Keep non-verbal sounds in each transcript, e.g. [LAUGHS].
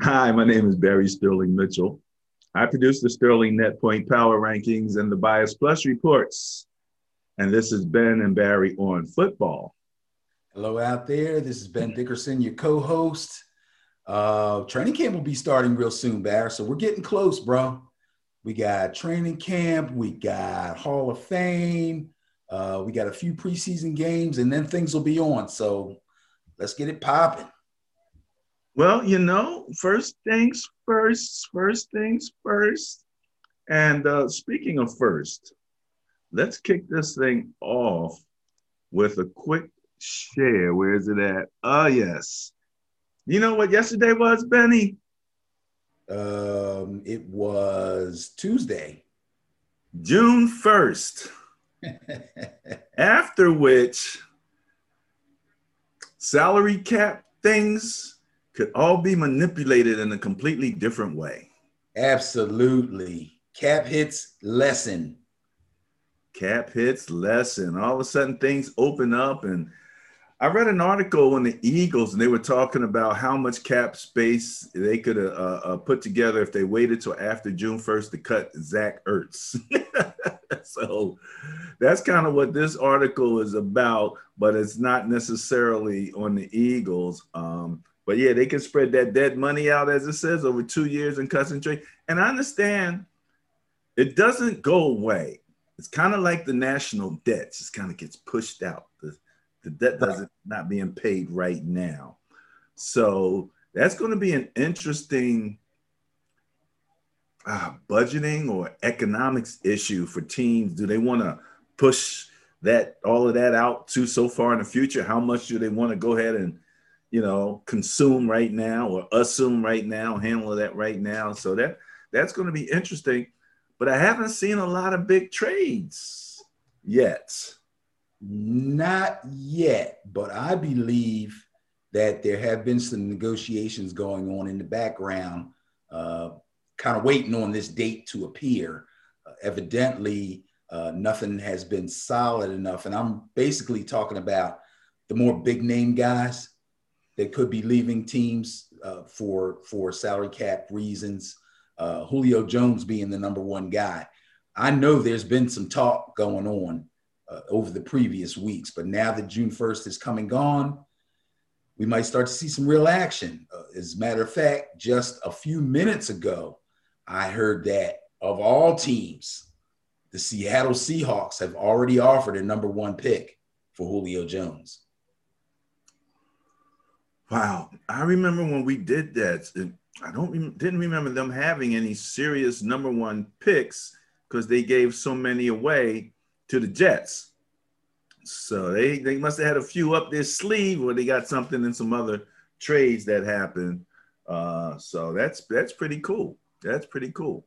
Hi, my name is Barry Sterling Mitchell. I produce the Sterling Net Point Power Rankings and the Bias Plus reports. And this is Ben and Barry on football. Hello out there. This is Ben Dickerson, your co-host. Uh, training camp will be starting real soon, Barry. So we're getting close, bro. We got training camp, we got Hall of Fame, uh, we got a few preseason games, and then things will be on. So let's get it popping. Well, you know, first things first, first things first. And uh, speaking of first, let's kick this thing off with a quick share. Where is it at? Oh, yes. You know what yesterday was, Benny? Um, it was Tuesday. June 1st. [LAUGHS] After which, salary cap things could all be manipulated in a completely different way. Absolutely. Cap hits lesson. Cap hits lesson. All of a sudden, things open up. And I read an article on the Eagles, and they were talking about how much cap space they could uh, uh, put together if they waited till after June 1st to cut Zach Ertz. [LAUGHS] so that's kind of what this article is about, but it's not necessarily on the Eagles. Um, but yeah, they can spread that dead money out, as it says, over two years and concentrate. And I understand it doesn't go away. It's kind of like the national debt, just kind of gets pushed out. The, the debt doesn't not being paid right now. So that's going to be an interesting uh, budgeting or economics issue for teams. Do they want to push that all of that out to so far in the future? How much do they want to go ahead and you know, consume right now or assume right now, handle that right now. So that that's going to be interesting. But I haven't seen a lot of big trades yet. Not yet, but I believe that there have been some negotiations going on in the background, uh, kind of waiting on this date to appear. Uh, evidently, uh, nothing has been solid enough. And I'm basically talking about the more big name guys that could be leaving teams uh, for for salary cap reasons. Uh, Julio Jones being the number one guy. I know there's been some talk going on uh, over the previous weeks, but now that June 1st is coming gone, we might start to see some real action. Uh, as a matter of fact, just a few minutes ago, I heard that of all teams, the Seattle Seahawks have already offered a number one pick for Julio Jones. Wow, I remember when we did that. I don't didn't remember them having any serious number one picks because they gave so many away to the Jets. So they they must have had a few up their sleeve, or they got something in some other trades that happened. Uh, so that's that's pretty cool. That's pretty cool.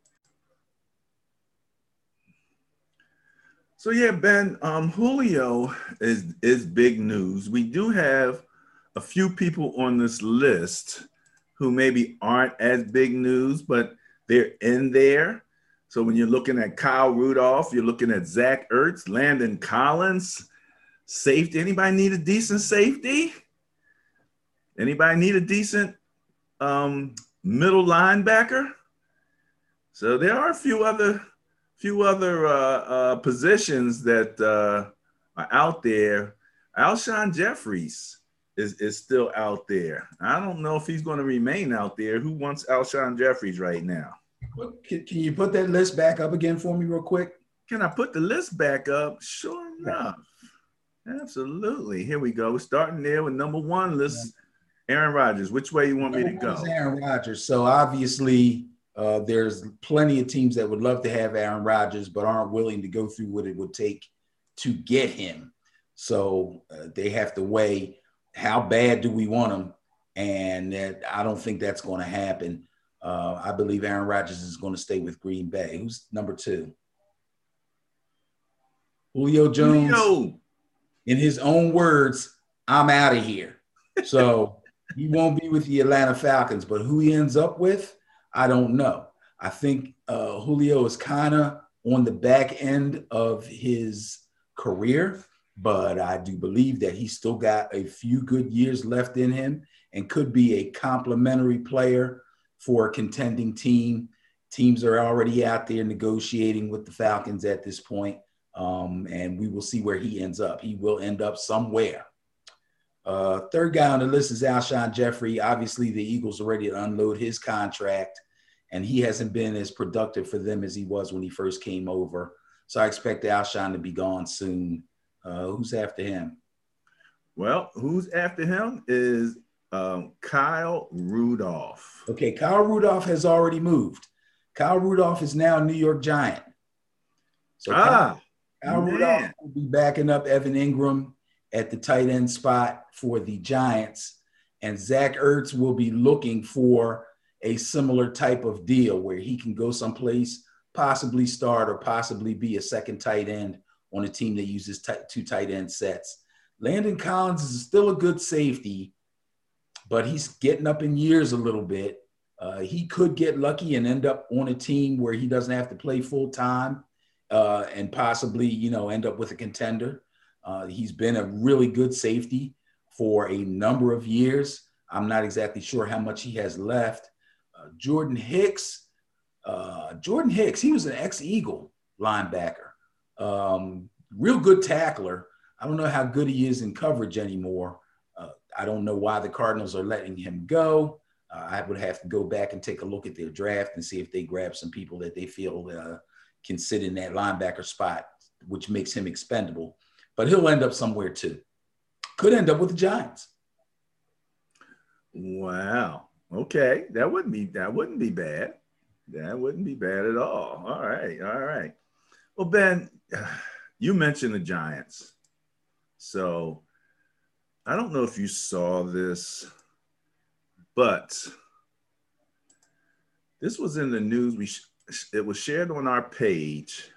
So yeah, Ben, um, Julio is is big news. We do have a few people on this list who maybe aren't as big news, but they're in there. So when you're looking at Kyle Rudolph, you're looking at Zach Ertz, Landon Collins, safety. Anybody need a decent safety? Anybody need a decent um, middle linebacker? So there are a few other few other uh, uh, positions that uh, are out there. Alshon Jeffries is, is still out there. I don't know if he's going to remain out there. Who wants Alshon Jeffries right now? Can, can you put that list back up again for me, real quick? Can I put the list back up? Sure enough. Absolutely. Here we go. We're starting there with number one list. Aaron Rodgers. Which way you want me to go? Aaron Rodgers. So obviously, uh, there's plenty of teams that would love to have Aaron Rodgers, but aren't willing to go through what it would take to get him. So uh, they have to weigh how bad do we want him? And that, I don't think that's going to happen. Uh, I believe Aaron Rodgers is going to stay with Green Bay. Who's number two? Julio Jones. Julio. In his own words, I'm out of here. So [LAUGHS] he won't be with the Atlanta Falcons, but who he ends up with, I don't know. I think uh, Julio is kind of on the back end of his career but I do believe that he's still got a few good years left in him. and could be a complementary player for a contending team. Teams are already out there negotiating with the Falcons at this point, um, and we will see where he ends up. He will end up somewhere. Uh, third guy on the list is Alshon Jeffery. Obviously, the Eagles are ready to unload his contract, and he hasn't been as productive for them as he was when he first came over. So I expect Alshon to be gone soon. Uh, who's after him? Well, who's after him is um, Kyle Rudolph. Okay, Kyle Rudolph has already moved. Kyle Rudolph is now a New York Giant. So ah, Kyle, Kyle Rudolph will be backing up Evan Engram at the tight end spot for the Giants. And Zach Ertz will be looking for a similar type of deal where he can go someplace, possibly start or possibly be a second tight end on a team that uses t- two tight end sets. Landon Collins is still a good safety, but he's getting up in years a little bit. Uh, he could get lucky and end up on a team where he doesn't have to play full time uh, and possibly, you know, end up with a contender. Uh, he's been a really good safety for a number of years. I'm not exactly sure how much he has left. Uh, Jordan Hicks, uh, Jordan Hicks, he was an ex-Eagle linebacker, um, real good tackler. I don't know how good he is in coverage anymore. Uh, I don't know why the Cardinals are letting him go. Uh, I would have to go back and take a look at their draft and see if they grab some people that they feel uh, can sit in that linebacker spot, which makes him expendable but he'll end up somewhere too. Could end up with the Giants. Wow. Okay, that wouldn't be that wouldn't be bad. That wouldn't be bad at all. All right, all right. Well, Ben, [SIGHS] you mentioned the Giants, so I don't know if you saw this, but this was in the news. We it was shared on our page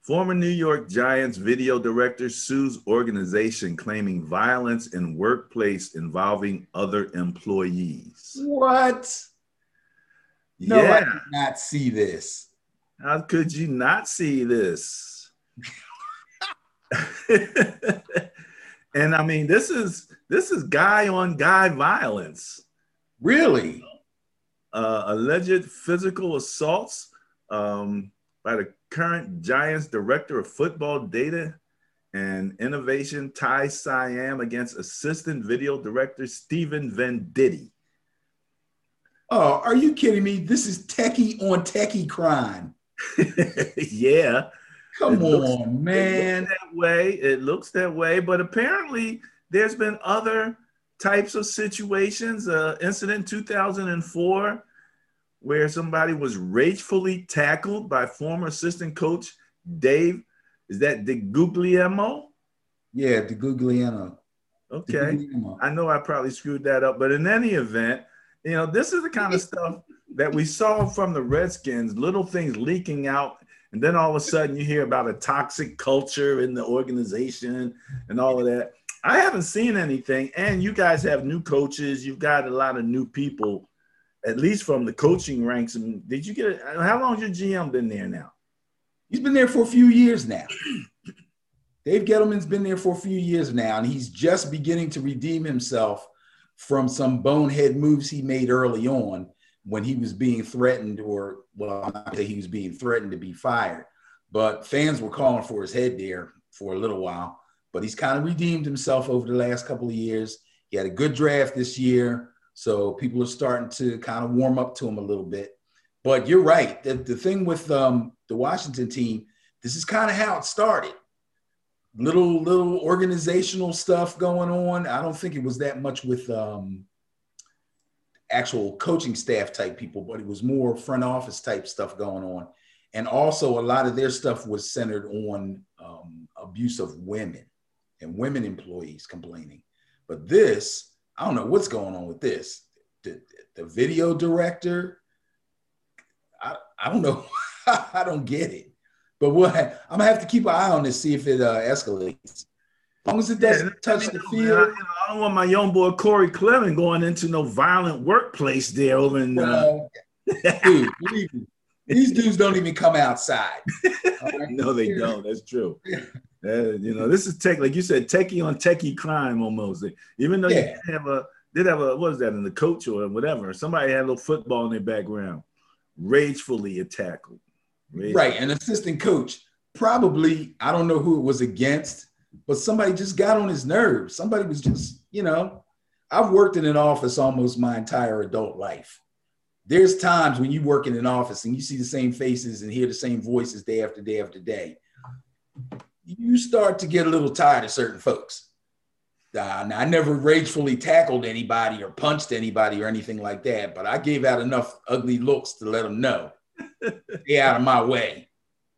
Former New York Giants video director sues organization claiming violence in workplace involving other employees. What? No, yeah. I did not see this. How could you not see this? [LAUGHS] and I mean, this is this is guy on guy violence. Really? Uh, alleged physical assaults um, by the current Giants Director of Football Data and Innovation, Ty Siam, against Assistant Video Director Stephen Venditti. Oh, are you kidding me? This is techie on techie crime. [LAUGHS] yeah. Come it on, looks, man. that way. It looks that way. But apparently, there's been other types of situations. Uh, incident 2004 where somebody was ragefully tackled by former assistant coach Dave. Is that DeGuglielmo? Yeah, DeGuglielmo. Okay. DeGuglielmo. I know I probably screwed that up, but in any event, you know, this is the kind of stuff that we saw from the Redskins, little things leaking out. And then all of a sudden you hear about a toxic culture in the organization and all of that. I haven't seen anything. And you guys have new coaches, you've got a lot of new people at least from the coaching ranks. And did you get how long has your GM been there now? He's been there for a few years now. Dave Gettleman's been there for a few years now, and he's just beginning to redeem himself from some bonehead moves he made early on when he was being threatened, or well, I'm not say he was being threatened to be fired, but fans were calling for his head there for a little while. But he's kind of redeemed himself over the last couple of years. He had a good draft this year. So people are starting to kind of warm up to him a little bit. But you're right. The, the thing with um, the Washington team, this is kind of how it started. Little little organizational stuff going on. I don't think it was that much with um, actual coaching staff type people, but it was more front office type stuff going on. And also, a lot of their stuff was centered on um, abuse of women and women employees complaining. But this, I don't know what's going on with this. The, the video director, I, I don't know. [LAUGHS] I don't get it. But what I'm gonna have to keep an eye on this, see if it uh, escalates. As long as it doesn't yeah, touch the field. I, I, don't want my young boy Corey Clement going into no violent workplace there over in. Uh... [LAUGHS] dude, believe me, these dudes don't even come outside. Right? [LAUGHS] no, they don't. That's true. Uh, you know, this is tech, like you said, techie on techie crime almost. Even though yeah. you have a They'd have a what was that in the coach or whatever? Somebody had a little football in their background, ragefully attack. Ragefully. Right, an assistant coach probably I don't know who it was against, but somebody just got on his nerves. Somebody was just, you know, I've worked in an office almost my entire adult life. There's times when you work in an office and you see the same faces and hear the same voices day after day after day. You start to get a little tired of certain folks. Uh, now, I never ragefully tackled anybody or punched anybody or anything like that, but I gave out enough ugly looks to let them know, [LAUGHS] stay out of my way.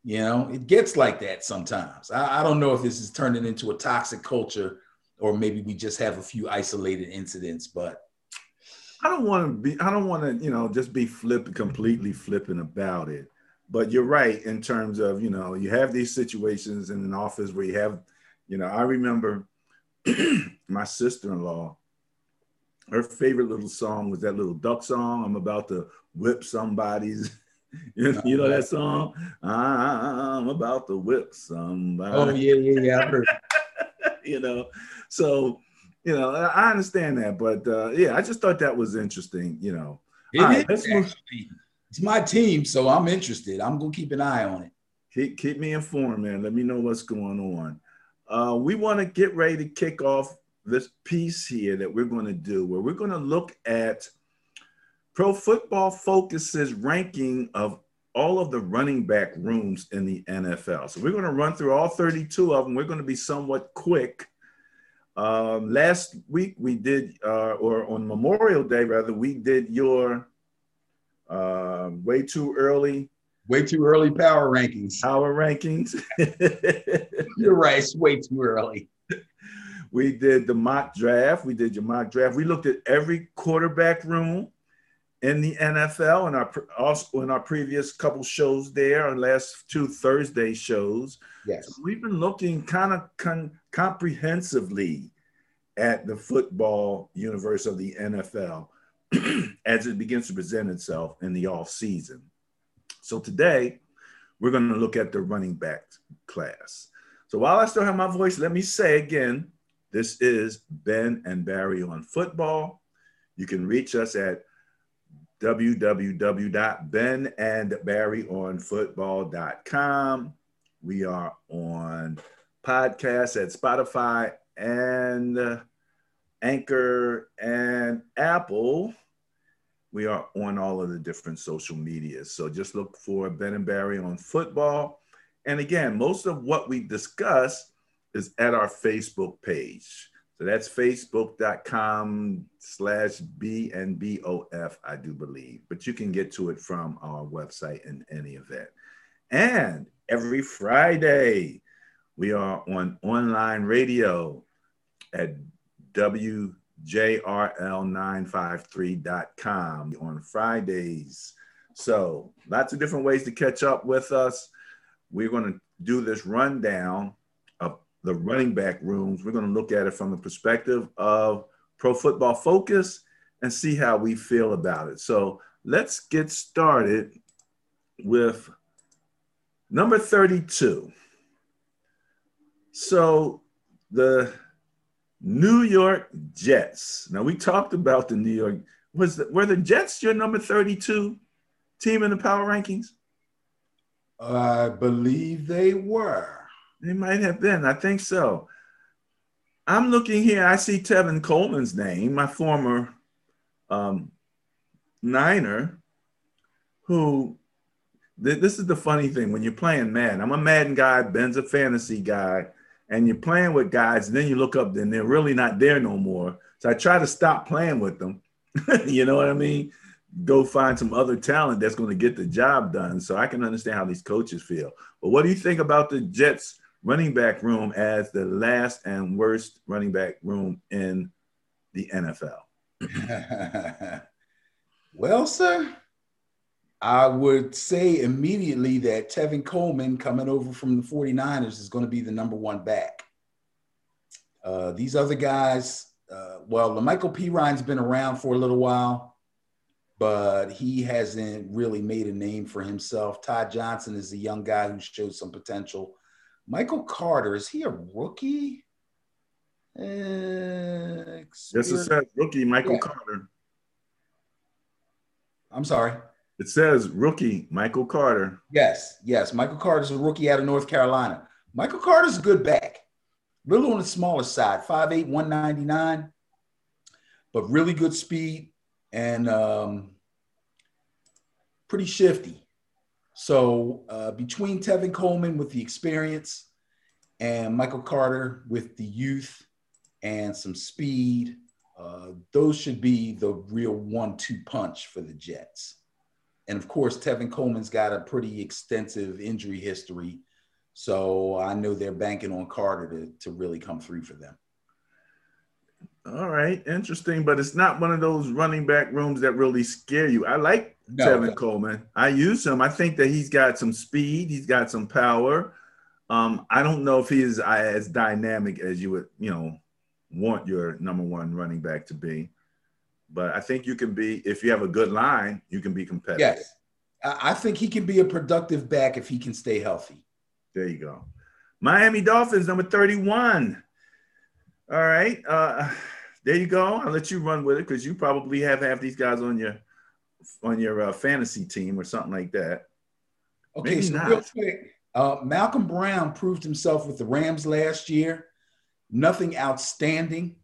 You know, it gets like that sometimes. I, I don't know if this is turning into a toxic culture or maybe we just have a few isolated incidents, but I don't want to be, I don't want to, you know, just be flipping, completely flipping about it. But you're right in terms of, you know, you have these situations in an office where you have, you know, I remember [CLEARS THROAT] my sister-in-law, her favorite little song was that little duck song. I'm about to whip somebody's. [LAUGHS] you, know, you know that song? I'm about to whip somebody. Oh yeah, yeah, yeah. I heard. [LAUGHS] you know, so you know, I understand that, but uh, yeah, I just thought that was interesting. You know, it right, It's my team, so I'm interested. I'm gonna keep an eye on it. Keep keep me informed, man. Let me know what's going on. Uh, we want to get ready to kick off this piece here that we're going to do, where we're going to look at Pro Football Focus's ranking of all of the running back rooms in the NFL. So we're going to run through all 32 of them. We're going to be somewhat quick. Um, last week we did, uh, or on Memorial Day rather, we did your uh, way too early Way too early power rankings. Power rankings. [LAUGHS] You're right. It's way too early. We did the mock draft. We did your mock draft. We looked at every quarterback room in the NFL and our also in our previous couple shows there, our last two Thursday shows. Yes. So we've been looking kind of con- comprehensively at the football universe of the NFL [CLEARS THROAT] as it begins to present itself in the off season. So today, we're going to look at the running back class. So while I still have my voice, let me say again, this is Ben and Barry on football. You can reach us at www.benandbarryonfootball.com. We are on podcasts at Spotify and uh, Anchor and Apple we are on all of the different social medias. So just look for Ben and Barry on football. And again, most of what we discuss is at our Facebook page. So that's facebook.com slash BNBOF, I do believe. But you can get to it from our website in any event. And every Friday, we are on online radio at W jrl953.com on Fridays. So, lots of different ways to catch up with us. We're going to do this rundown the running back rooms. We're going to look at it from the perspective of Pro Football Focus and see how we feel about it. So, let's get started with number 32. So, the New York Jets. Now we talked about the New York. Was the, were the Jets your number thirty-two team in the power rankings? I believe they were. They might have been. I think so. I'm looking here. I see Tevin Coleman's name, my former um, Niner, who th- this is the funny thing when you're playing Madden. I'm a Madden guy. Ben's a fantasy guy and you're playing with guys, and then you look up and they're really not there no more. So I try to stop playing with them. [LAUGHS] you know what I mean? Go find some other talent that's going to get the job done. So I can understand how these coaches feel. But what do you think about the Jets running back room as the last and worst running back room in the NFL? [LAUGHS] well, sir, I would say immediately that Tevin Coleman coming over from the 49ers is going to be the number one back. Uh, these other guys, uh, well, Michael Perine's been around for a little while, but he hasn't really made a name for himself. Todd Johnson is a young guy who showed some potential. Michael Carter, is he a rookie? Uh, Yes, it says rookie Michael Yeah. Carter. I'm sorry. It says rookie Michael Carter. Yes, yes. Michael Carter's a rookie out of North Carolina. Michael Carter's a good back. Little on the smaller side, 5'8, 199, but really good speed and um, pretty shifty. So uh, between Tevin Coleman with the experience and Michael Carter with the youth and some speed, uh, those should be the real one-two punch for the Jets. And of course, Tevin Coleman's got a pretty extensive injury history. So I know they're banking on Carter to, to really come through for them. All right, interesting, but it's not one of those running back rooms that really scare you. I like No. Tevin Coleman. I use him. I think that he's got some speed. He's got some power. Um, I don't know if he is as dynamic as you would, you know, want your number one running back to be. But I think you can be, if you have a good line, you can be competitive. Yes. I I think he can be a productive back if he can stay healthy. There you go. Miami Dolphins, number 31. All right. Uh, there you go. I'll let you run with it because you probably have half these guys on your on your uh, fantasy team or something like that. Okay, Maybe so not. real quick, uh, Malcolm Brown proved himself with the Rams last year. Nothing outstanding,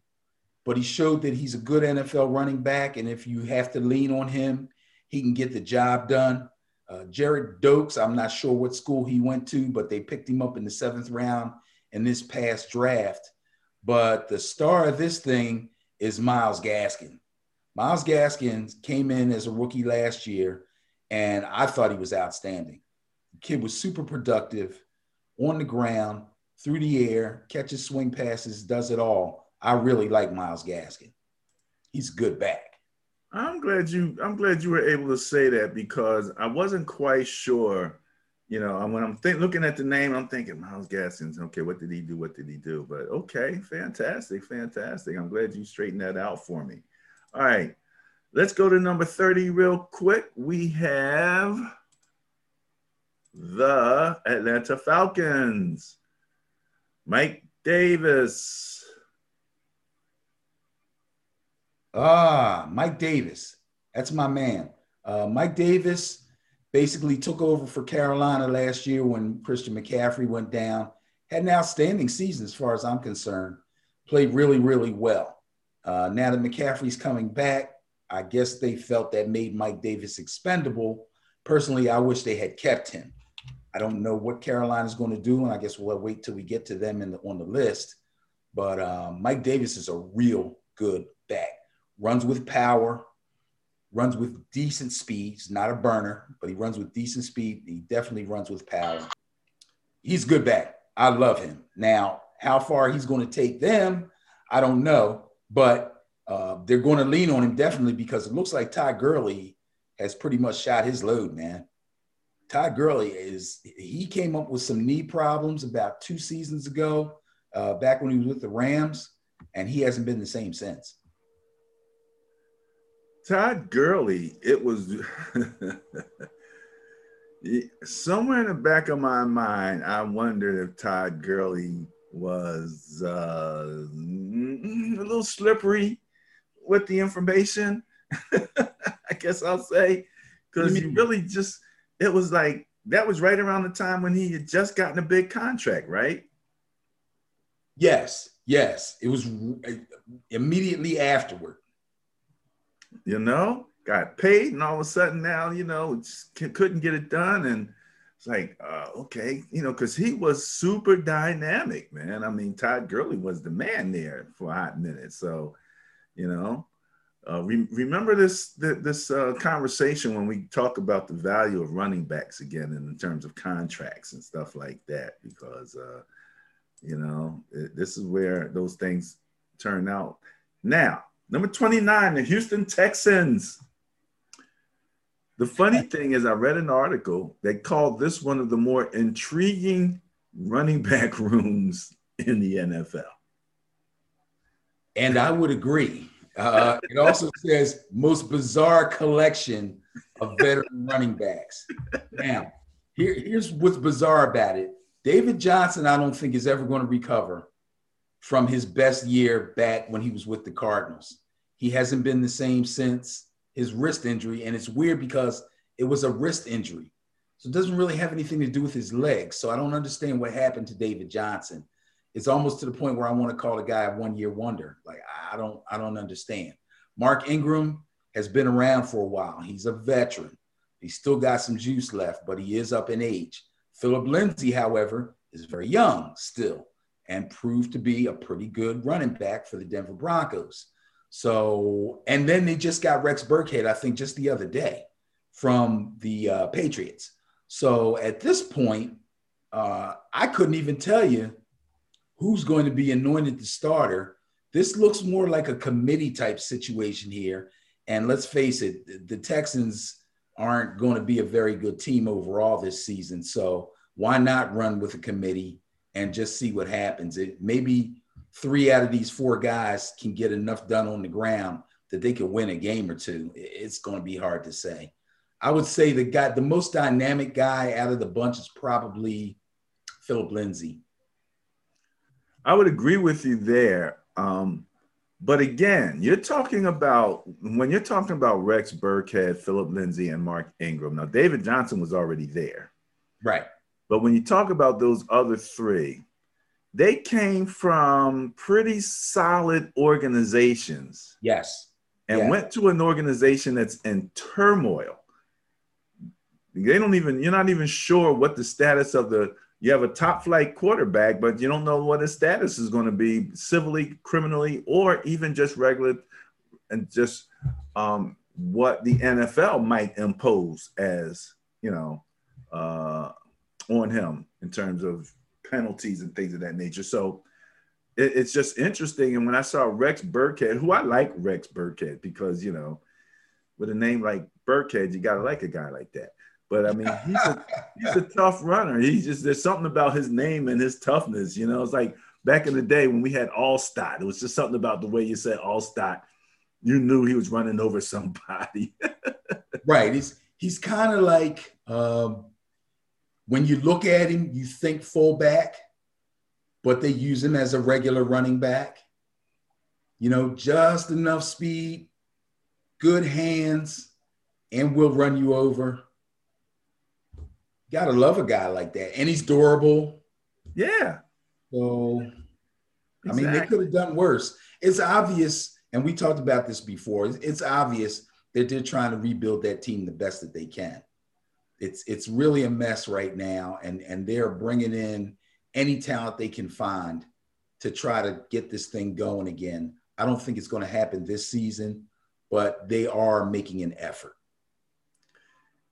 but he showed that he's a good NFL running back. And if you have to lean on him, he can get the job done. Uh, Gerrid Doaks, I'm not sure what school he went to, but they picked him up in the seventh round in this past draft. But the star of this thing is Myles Gaskin. Myles Gaskin came in as a rookie last year, and I thought he was outstanding. The kid was super productive on the ground, through the air, catches swing passes, does it all. I really like Myles Gaskin. He's good back. I'm glad you I'm glad you were able to say that because I wasn't quite sure. You know, when I'm think, looking at the name, I'm thinking Myles Gaskins. Okay, what did he do? What did he do? But okay, fantastic, fantastic. I'm glad you straightened that out for me. All right, let's go to number 30 real quick. We have the Atlanta Falcons. Mike Davis. Ah, Mike Davis. That's my man. Uh, Mike Davis basically took over for Carolina last year when Christian McCaffrey went down. Had an outstanding season as far as I'm concerned. Played really, really well. Uh, now that McCaffrey's coming back, I guess they felt that made Mike Davis expendable. Personally, I wish they had kept him. I don't know what Carolina's going to do, and I guess we'll wait till we get to them the, on the list. But um, Mike Davis is a real good back. Runs with power, runs with decent speed. He's not a burner, but he runs with decent speed. He definitely runs with power. He's good back. I love him. Now, how far he's going to take them, I don't know, but uh, they're going to lean on him definitely because it looks like Ty Gurley has pretty much shot his load, man. Ty Gurley is he came up with some knee problems about two seasons ago, uh, back when he was with the Rams, and he hasn't been the same since. Todd Gurley, it was [LAUGHS] somewhere in the back of my mind, I wondered if Todd Gurley was uh, mm, a little slippery with the information. [LAUGHS] I guess I'll say, because he really just, it was like, that was right around the time when he had just gotten a big contract, right? Yes, yes. It was immediately afterward. you know, got paid, and all of a sudden now, you know, just couldn't get it done. And it's like, uh, okay, you know, because he was super dynamic, man. I mean, Todd Gurley was the man there for a hot minute. So, you know, uh, re- remember this th- this uh, conversation when we talk about the value of running backs again in terms of contracts and stuff like that, because uh, you know it, this is where those things turn out. Now, number twenty nine, the Houston Texans. The funny thing is, I read an article that called this one of the more intriguing running back [LAUGHS] rooms in the NFL. And I would agree. Uh, it also says most bizarre collection of veteran running backs. Now, here, here's what's bizarre about it. David Johnson, I don't think is ever going to recover. from his best year back when he was with the Cardinals. He hasn't been the same since his wrist injury. And it's weird because it was a wrist injury. So it doesn't really have anything to do with his legs. So I don't understand what happened to David Johnson. It's almost to the point where I want to call a guy a one year wonder. Like I don't, I don't understand. Mark Ingram has been around for a while. He's a veteran. He's still got some juice left, but he is up in age. Philip Lindsay, however, is very young still and proved to be a pretty good running back for the Denver Broncos. So, and then they just got Rex Burkhead, I think, just the other day from the uh, Patriots. So at this point, uh, I couldn't even tell you who's going to be anointed the starter. This looks more like a committee type situation here. And let's face it, the Texans aren't going to be a very good team overall this season. So why not run with a committee and just see what happens? It maybe three out of these four guys can get enough done on the ground that they can win a game or two. It's going to be hard to say. I would say the guy, the most dynamic guy out of the bunch is probably Philip Lindsay. I would agree with you there. Um, but again, you're talking about when you're talking about Rex Burkhead, Philip Lindsay, and Mark Ingram. Now, David Johnson was already there. Right. But when you talk about those other three, they came from pretty solid organizations. Yes. And yeah. went to an organization that's in turmoil. They don't even, you're not even sure what the status of the, you have a top flight quarterback, but you don't know what his status is going to be civilly, criminally, or even just regular and just um, what the NFL might impose as, you know, uh, on him in terms of penalties and things of that nature. So it, it's just interesting. And when I saw Rex Burkhead, who I like Rex Burkhead because, you know, with a name like Burkhead, you got to like a guy like that. But I mean, he's a, [LAUGHS] he's a tough runner. He's just, there's something about his name and his toughness. You know, it's like back in the day when we had Alstott, it was just something about the way you said Alstott. You knew he was running over somebody. [LAUGHS] right. He's, he's kind of like, um, when you look at him, you think fullback, but they use him as a regular running back. You know, just enough speed, good hands, and will run you over. Gotta love a guy like that. And he's durable. Yeah. So, exactly. I mean, they could have done worse. It's obvious, and we talked about this before, it's obvious that they're trying to rebuild that team the best that they can it's it's really a mess right now, and and they're bringing in any talent they can find to try to get this thing going again. I don't think it's going to happen this season, but they are making an effort.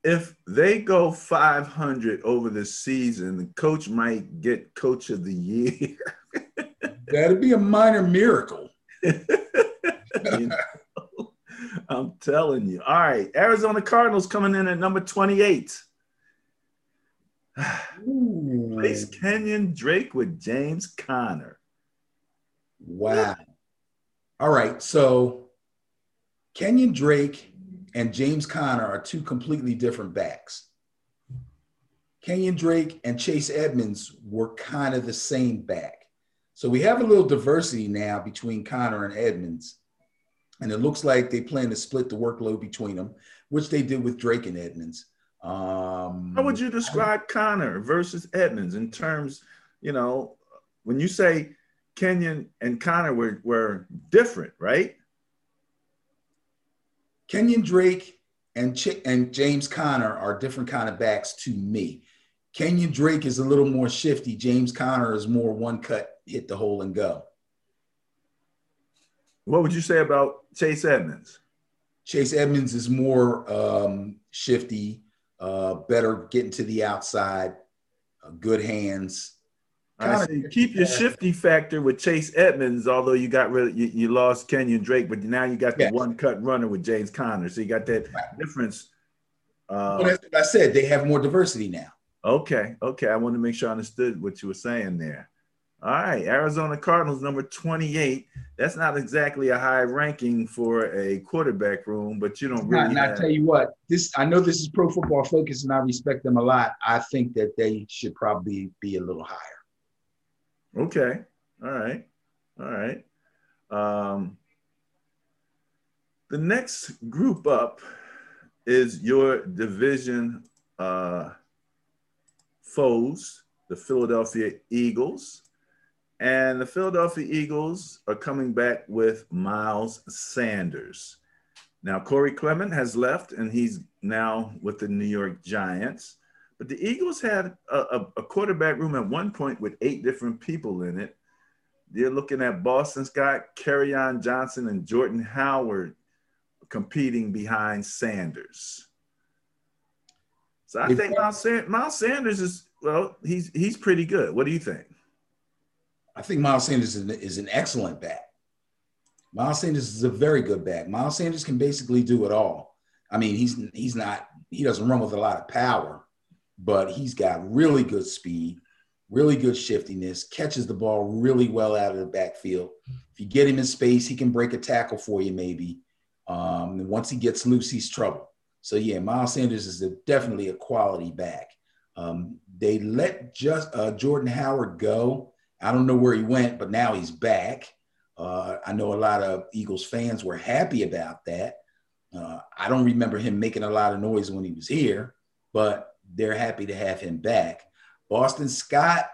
If they go 500 over the season, the coach might get coach of the year. [LAUGHS] That'd be a minor miracle. [LAUGHS] you know? I'm telling you. All right. Arizona Cardinals coming in at number 28. [SIGHS] Place Kenyon Drake with James Conner. Wow. All right. So Kenyon Drake and James Conner are two completely different backs. Kenyon Drake and Chase Edmonds were kind of the same back. So we have a little diversity now between Conner and Edmonds. And it looks like they plan to split the workload between them, which they did with Drake and Edmonds. Um, How would you describe Conner versus Edmonds in terms, you know, when you say Kenyon and Conner were, were different, right? Kenyon Drake and Ch- and James Conner are different kind of backs to me. Kenyon Drake is a little more shifty. James Conner is more one cut, hit the hole and go. What would you say about Chase Edmonds? Chase Edmonds is more um, shifty, uh, better getting to the outside, uh, good hands. See. Keep your shifty factor with Chase Edmonds, although you got rid of, you, you lost Kenyon Drake, but now you got the one cut runner with James Conner. So you got that right. difference. Uh, well, that's what I said. They have more diversity now. Okay. Okay. I want to make sure I understood what you were saying there. All right, Arizona Cardinals number 28. That's not exactly a high ranking for a quarterback room, but you don't really. And I tell you what, this I know this is Pro Football Focus, and I respect them a lot. I think that they should probably be a little higher. Okay, all right. All right. Um, the next group up is your division uh, foes, the Philadelphia Eagles. And the Philadelphia Eagles are coming back with Miles Sanders. Now, Corey Clement has left and he's now with the New York Giants. But the Eagles had a, a, quarterback room at one point with eight different people in it. They're looking at Boston Scott, Kerryon Johnson, and Jordan Howard competing behind Sanders. So I think Miles, Miles Sanders is well, he's he's pretty good. What do you think? I think Miles Sanders is an, is an excellent back. Miles Sanders is a very good back. Miles Sanders can basically do it all. I mean, he's he's not he doesn't run with a lot of power, but he's got really good speed, really good shiftiness, catches the ball really well out of the backfield. If you get him in space, he can break a tackle for you maybe. Um, and once he gets loose, he's trouble. So yeah, Miles Sanders is a, definitely a quality back. Um, they let just uh, Jordan Howard go. I don't know where he went, but now he's back. Uh, I know a lot of Eagles fans were happy about that. Uh, I don't remember him making a lot of noise when he was here, but they're happy to have him back. Boston Scott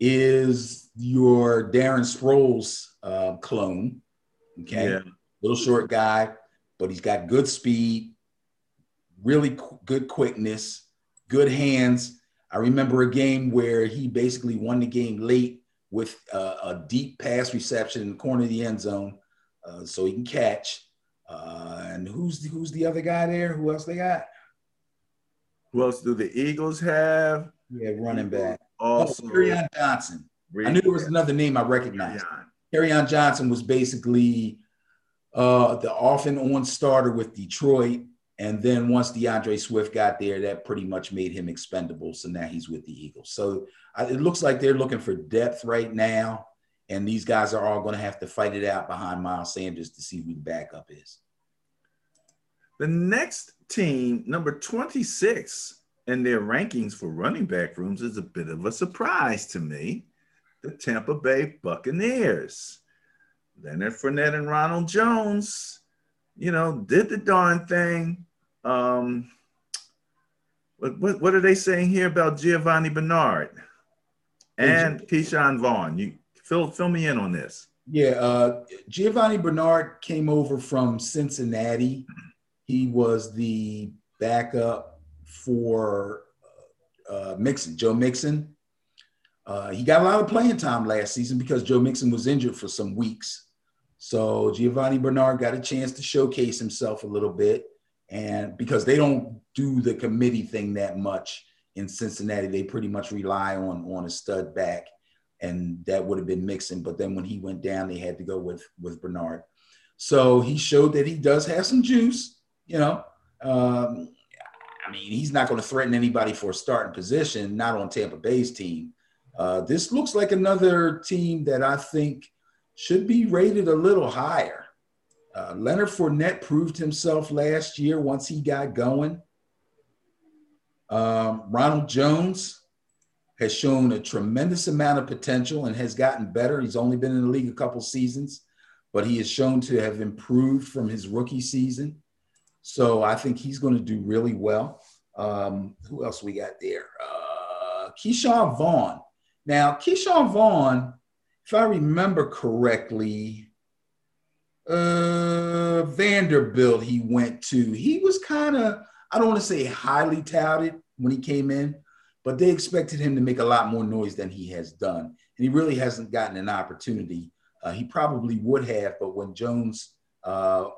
is your Darren Sproles uh, clone. Okay. Yeah. Little short guy, but he's got good speed, really qu- good quickness, good hands. I remember a game where he basically won the game late with uh, a deep pass reception in the corner of the end zone, uh, so he can catch. Uh, and who's the, who's the other guy there? Who else they got? Who else do the Eagles have? Yeah, running back. Also, oh, Johnson. I knew there was another name I recognized. Kerryon Johnson was basically uh, the off and on starter with Detroit. And then once D'Andre Swift got there, that pretty much made him expendable. So now he's with the Eagles. So uh, it looks like they're looking for depth right now. And these guys are all going to have to fight it out behind Miles Sanders to see who the backup is. The next team, number 26 in their rankings for running back rooms, is a bit of a surprise to me. The Tampa Bay Buccaneers. Leonard Fournette and Ronald Jones, you know, did the darn thing. Um, what, what, what are they saying here about Giovani Bernard and Ke'Shawn Vaughn? You fill fill me in on this. Yeah, uh, Giovani Bernard came over from Cincinnati. He was the backup for uh, Mixon, Joe Mixon. Uh, he got a lot of playing time last season because Joe Mixon was injured for some weeks. So Giovani Bernard got a chance to showcase himself a little bit. And because they don't do the committee thing that much in Cincinnati, they pretty much rely on, on a stud back. And that would have been Mixon. But then when he went down, they had to go with, with Bernard. So he showed that he does have some juice, you know. Um, I mean, he's not going to threaten anybody for a starting position, not on Tampa Bay's team. Uh, this looks like another team that I think – should be rated a little higher. Uh, Leonard Fournette proved himself last year once he got going. Um, Ronald Jones has shown a tremendous amount of potential and has gotten better. He's only been in the league a couple seasons, but he has shown to have improved from his rookie season. So I think he's going to do really well. Um, who else we got there? Uh, Ke'Shawn Vaughn. Now, Ke'Shawn Vaughn if I remember correctly, uh, Vanderbilt he went to. He was kind of, I don't want to say highly touted when he came in, but they expected him to make a lot more noise than he has done. And he really hasn't gotten an opportunity. Uh, he probably would have, but when Jones, uh, uh,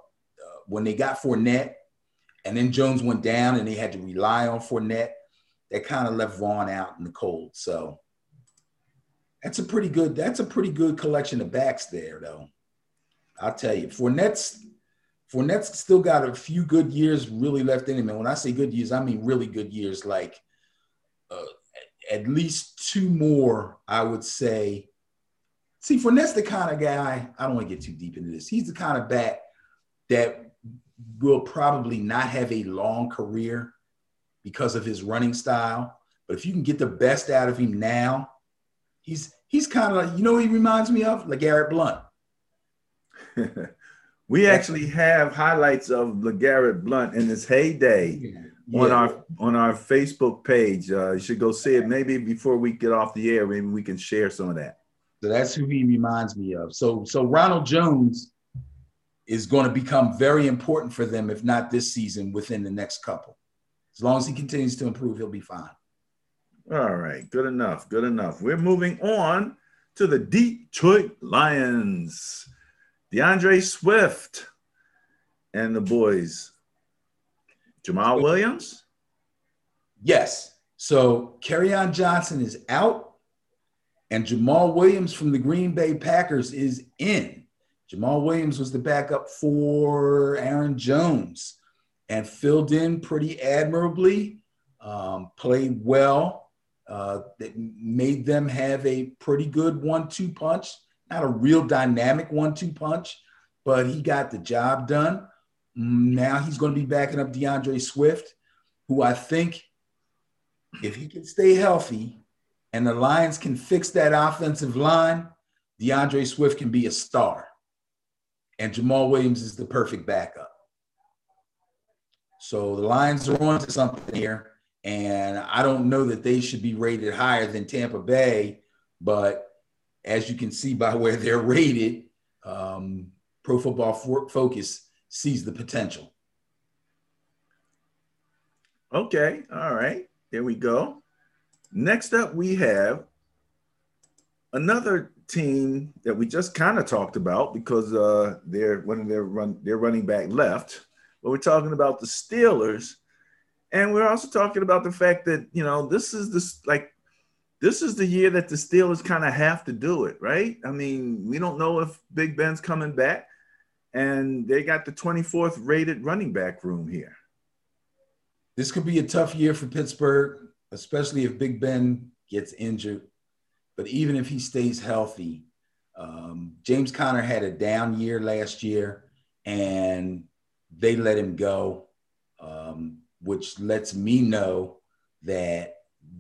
when they got Fournette, and then Jones went down and they had to rely on Fournette, that kind of left Vaughn out in the cold. So that's a pretty good. That's a pretty good collection of backs there, though. I'll tell you, Fournette's Fournette's still got a few good years really left in him. And when I say good years, I mean really good years, like uh, at least two more, I would say. See, Fournette's the kind of guy, I don't want to get too deep into this. He's the kind of bat that will probably not have a long career because of his running style. But if you can get the best out of him now, He's he's kind of like, you know he reminds me of? Like Garrett Blount. We actually have highlights of LeGarrette Blount in his heyday yeah. on our on our Facebook page. Uh, you should go see it. Maybe before we get off the air, maybe we can share some of that. So that's who he reminds me of. So so Ronald Jones is going to become very important for them, if not this season, within the next couple. As long as he continues to improve, he'll be fine. All right, good enough. Good enough. We're moving on to the Detroit Lions. D'Andre Swift and the boys. Jamaal Williams? Yes. So Kerryon Johnson is out, and Jamaal Williams from the Green Bay Packers is in. Jamaal Williams was the backup for Aaron Jones and filled in pretty admirably, um, played well. Uh, that made them have a pretty good one-two punch. Not a real dynamic one-two punch, but he got the job done. Now he's going to be backing up D'Andre Swift, who I think, if he can stay healthy, and the Lions can fix that offensive line, D'Andre Swift can be a star, and Jamaal Williams is the perfect backup. So the Lions are on to something here. And I don't know that they should be rated higher than Tampa Bay, but as you can see by where they're rated, um, Pro Football Focus sees the potential. Okay, all right, there we go. Next up, we have another team that we just kind of talked about because uh, they're one of their run their running back left, but we're talking about the Steelers and we're also talking about the fact that, you know, this is this like this is the year that the Steelers kind of have to do it, right? I mean, we don't know if Big Ben's coming back, and they got the 24th rated running back room here. This could be a tough year for Pittsburgh, especially if Big Ben gets injured. But even if he stays healthy, um, James Conner had a down year last year, and they let him go. Um, which lets me know that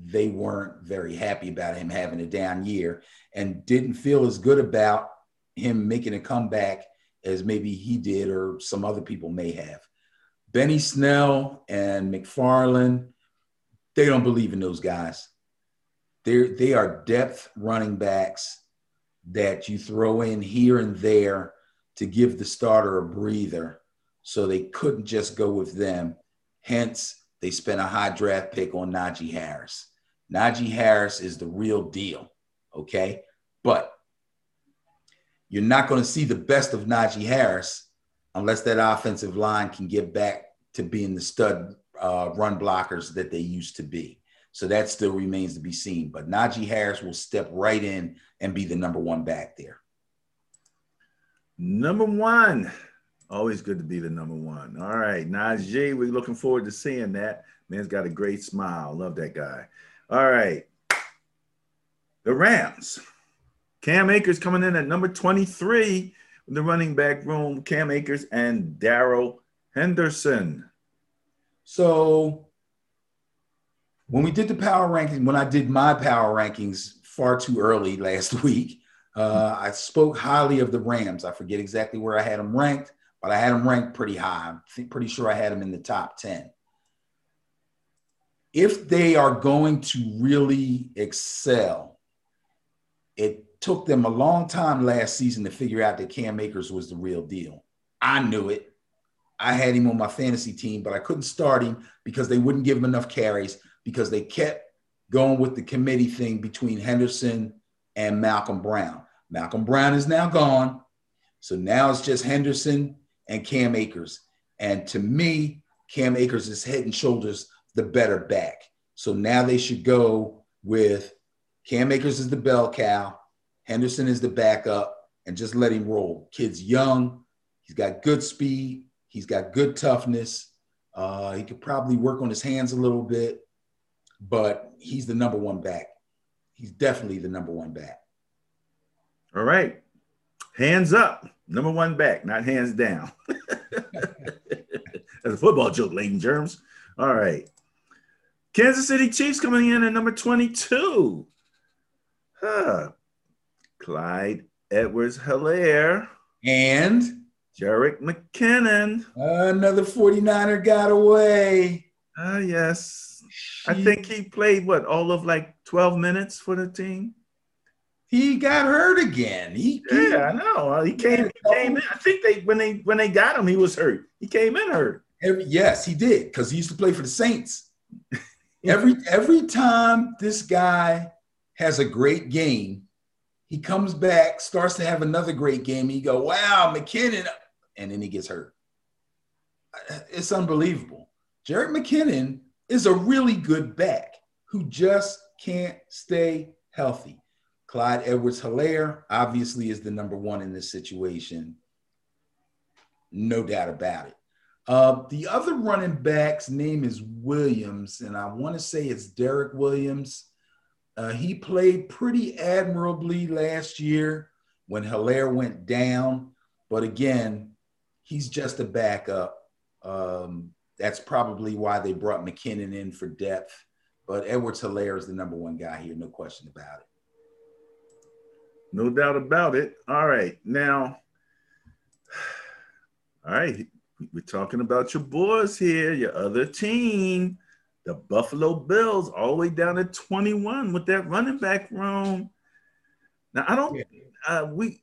they weren't very happy about him having a down year and didn't feel as good about him making a comeback as maybe he did or some other people may have. Benny Snell and McFarland, they don't believe in those guys. They're, they are depth running backs that you throw in here and there to give the starter a breather. So they couldn't just go with them. Hence, they spent a high draft pick on Najee Harris. Najee Harris is the real deal, okay? But you're not going to see the best of Najee Harris unless that offensive line can get back to being the stud uh, run blockers that they used to be. So that still remains to be seen. But Najee Harris will step right in and be the number one back there. Number one. Always good to be the number one. All right, Najee, we're looking forward to seeing that. Man's got a great smile. Love that guy. All right. The Rams. Cam Akers coming in at number 23 in the running back room. Cam Akers and Darrell Henderson. So when we did the power rankings, when I did my power rankings far too early last [LAUGHS] week, uh, I spoke highly of the Rams. I forget exactly where I had them ranked but I had him ranked pretty high. I'm pretty sure I had him in the top 10. If they are going to really excel, it took them a long time last season to figure out that Cam Akers was the real deal. I knew it. I had him on my fantasy team, but I couldn't start him because they wouldn't give him enough carries because they kept going with the committee thing between Henderson and Malcolm Brown. Malcolm Brown is now gone. So now it's just Henderson and Cam Akers. And to me, Cam Akers is head and shoulders the better back. So now they should go with Cam Akers is the bell cow, Henderson is the backup, and just let him roll. Kid's young, he's got good speed, he's got good toughness. Uh, he could probably work on his hands a little bit, but he's the number one back. He's definitely the number one back. All right. Hands up. Number one back, not hands down. [LAUGHS] That's a football joke, ladies germs. All right. Kansas City Chiefs coming in at number 22. Huh. Clyde Edwards Helaire. And Jerick McKinnon. Another 49er got away. Ah, uh, yes. I think he played what all of like 12 minutes for the team. He got hurt again. He, yeah, I know. Uh, he came, he came in. I think they when they when they got him, he was hurt. He came in hurt. Every, yes, he did because he used to play for the Saints. [LAUGHS] every every time this guy has a great game, he comes back, starts to have another great game. And you go, wow, McKinnon, and then he gets hurt. Uh, it's unbelievable. Jared McKinnon is a really good back who just can't stay healthy. Clyde Edwards Helaire obviously is the number one in this situation. No doubt about it. Uh, the other running back's name is Williams, and I want to say it's Derek Williams. Uh, he played pretty admirably last year when Helaire went down, but again, he's just a backup. Um, that's probably why they brought McKinnon in for depth. But Edwards Helaire is the number one guy here, no question about it. No doubt about it. All right. Now, all right, we're talking about your boys here, your other team, the Buffalo Bills, all the way down to 21 with that running back room. Now, I don't, uh, we,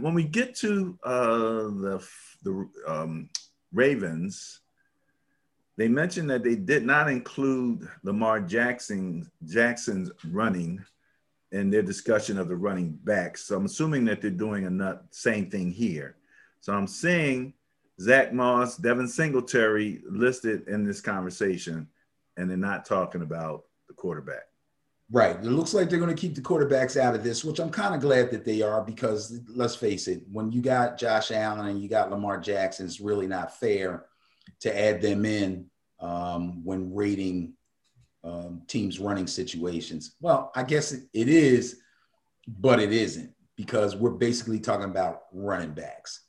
when we get to uh, the, the um, Ravens, they mentioned that they did not include Lamar Jackson Jackson's running in their discussion of the running backs. So I'm assuming that they're doing a same thing here. So I'm seeing Zach Moss, Devin Singletary listed in this conversation, and they're not talking about the quarterback. Right. It looks like they're going to keep the quarterbacks out of this, which I'm kind of glad that they are because let's face it, when you got Josh Allen and you got Lamar Jackson, it's really not fair to add them in um, when rating um, teams running situations. Well, I guess it, is, but it isn't because we're basically talking about running backs.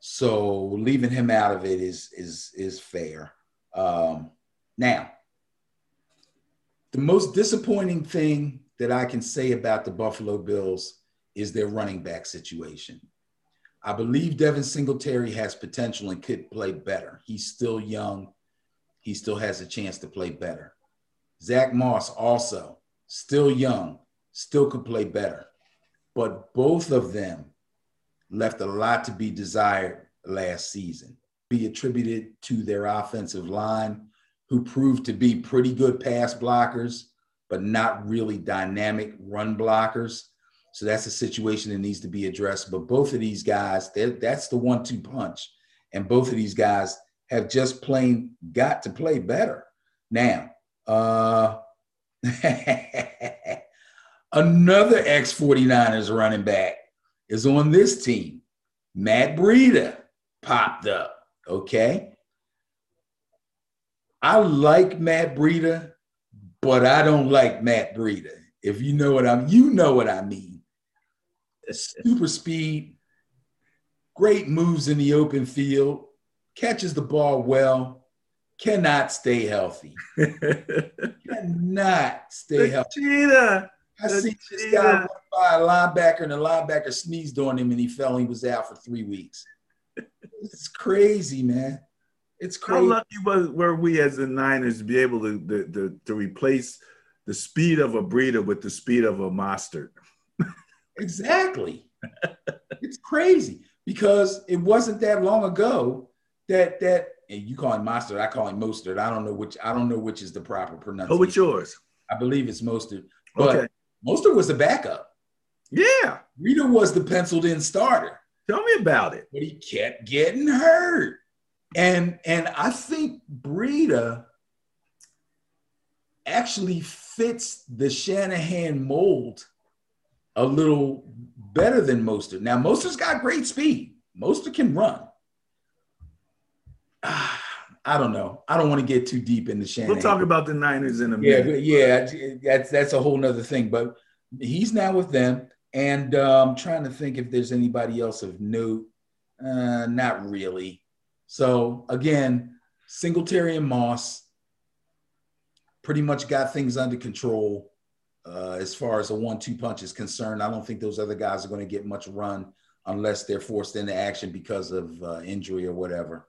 So leaving him out of it is is is fair. Um, now, the most disappointing thing that I can say about the Buffalo Bills is their running back situation. I believe Devin Singletary has potential and could play better. He's still young. He still has a chance to play better. Zach Moss also still young, still could play better. But both of them left a lot to be desired last season. Be attributed to their offensive line, who proved to be pretty good pass blockers, but not really dynamic run blockers. So that's a situation that needs to be addressed. But both of these guys, that's the one two punch. And both of these guys have just plain got to play better. Now, uh, [LAUGHS] another ex 49ers running back is on this team. Matt Breida popped up. Okay. I like Matt Breida, but I don't like Matt Breida. If you know what I'm, you know what I mean. Super speed, great moves in the open field, catches the ball well, cannot stay healthy. [LAUGHS] cannot stay the healthy. Cheetah. I see this guy run by a linebacker and the linebacker sneezed on him and he fell. And he was out for three weeks. it's crazy, man. It's crazy. How lucky was, were we as the Niners to be able to, to, to, to replace the speed of a Breida with the speed of a Mostert? exactly. it's crazy because it wasn't that long ago that that and you call him Mostert, I call him Mostert. I don't know which I don't know which is the proper pronunciation. Oh, what's yours? I believe it's Mostert. But okay. Mostert was the backup. Yeah. Breida was the penciled in starter. Tell me about it. But he kept getting hurt. And and I think Breida actually fits the Shanahan mold a little better than Mostert. Now, Mostert's got great speed. Mostert can run. I don't know. I don't want to get too deep into Shanahan. We'll talk about the Niners in a minute. Yeah, yeah, that's that's a whole nother thing. But he's now with them, and I'm um, trying to think if there's anybody else of note. Uh, not really. So again, Singletary and Moss pretty much got things under control uh, as far as a one-two punch is concerned. I don't think those other guys are going to get much run unless they're forced into action because of uh, injury or whatever.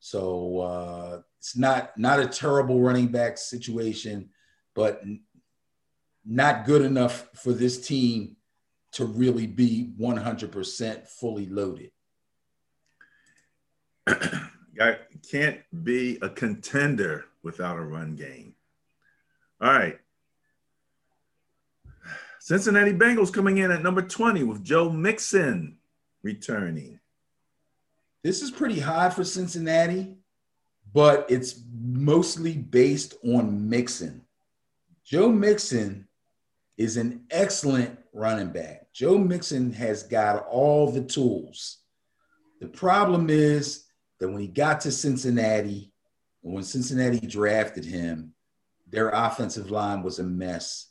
So uh, it's not not a terrible running back situation, but not good enough for this team to really be 100% fully loaded. [CLEARS THROAT] I can't be a contender without a run game. All right. Cincinnati Bengals coming in at number 20 with Joe Mixon returning. This is pretty high for Cincinnati, but it's mostly based on Mixon. Joe Mixon is an excellent running back. Joe Mixon has got all the tools. The problem is that when he got to Cincinnati, when Cincinnati drafted him, their offensive line was a mess.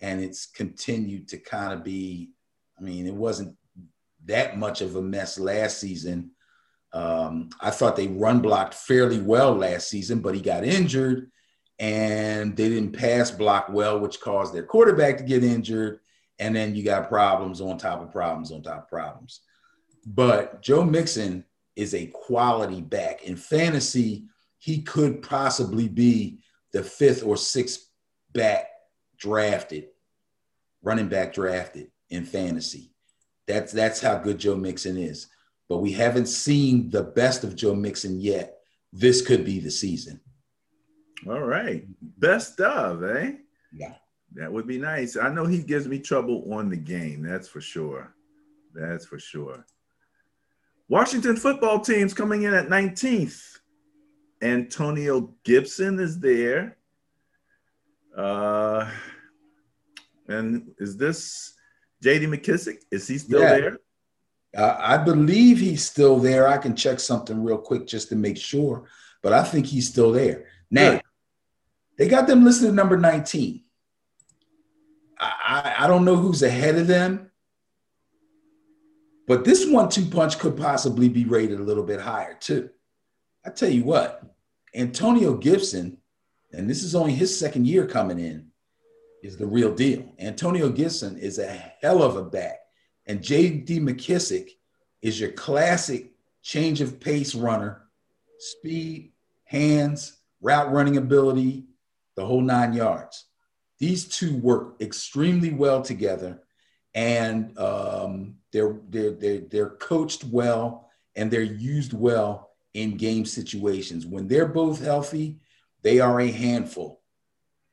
And it's continued to kind of be, I mean, it wasn't that much of a mess last season. Um, I thought they run blocked fairly well last season, but he got injured and they didn't pass block well, which caused their quarterback to get injured. And then you got problems on top of problems on top of problems. But Joe Mixon is a quality back. In fantasy, he could possibly be the fifth or sixth back drafted, running back drafted in fantasy. That's that's how good Joe Mixon is. But we haven't seen the best of Joe Mixon yet. This could be the season. All right. Best of, eh? Yeah. That would be nice. I know he gives me trouble on the game. That's for sure. That's for sure. Washington football team's coming in at 19th. Antonio Gibson is there. Uh, and is this JD McKissic? Is he still yeah. there? Uh, I believe he's still there. I can check something real quick just to make sure, but I think he's still there. Now, they got them listed at number 19. I, I, I don't know who's ahead of them. But this one two punch could possibly be rated a little bit higher too. I tell you what, Antonio Gibson, and this is only his second year coming in, is the real deal. Antonio Gibson is a hell of a back. And J.D. McKissic is your classic change of pace runner, speed, hands, route running ability, the whole nine yards. These two work extremely well together. And um, they're, they're, they're, they're coached well and they're used well in game situations. When they're both healthy, they are a handful.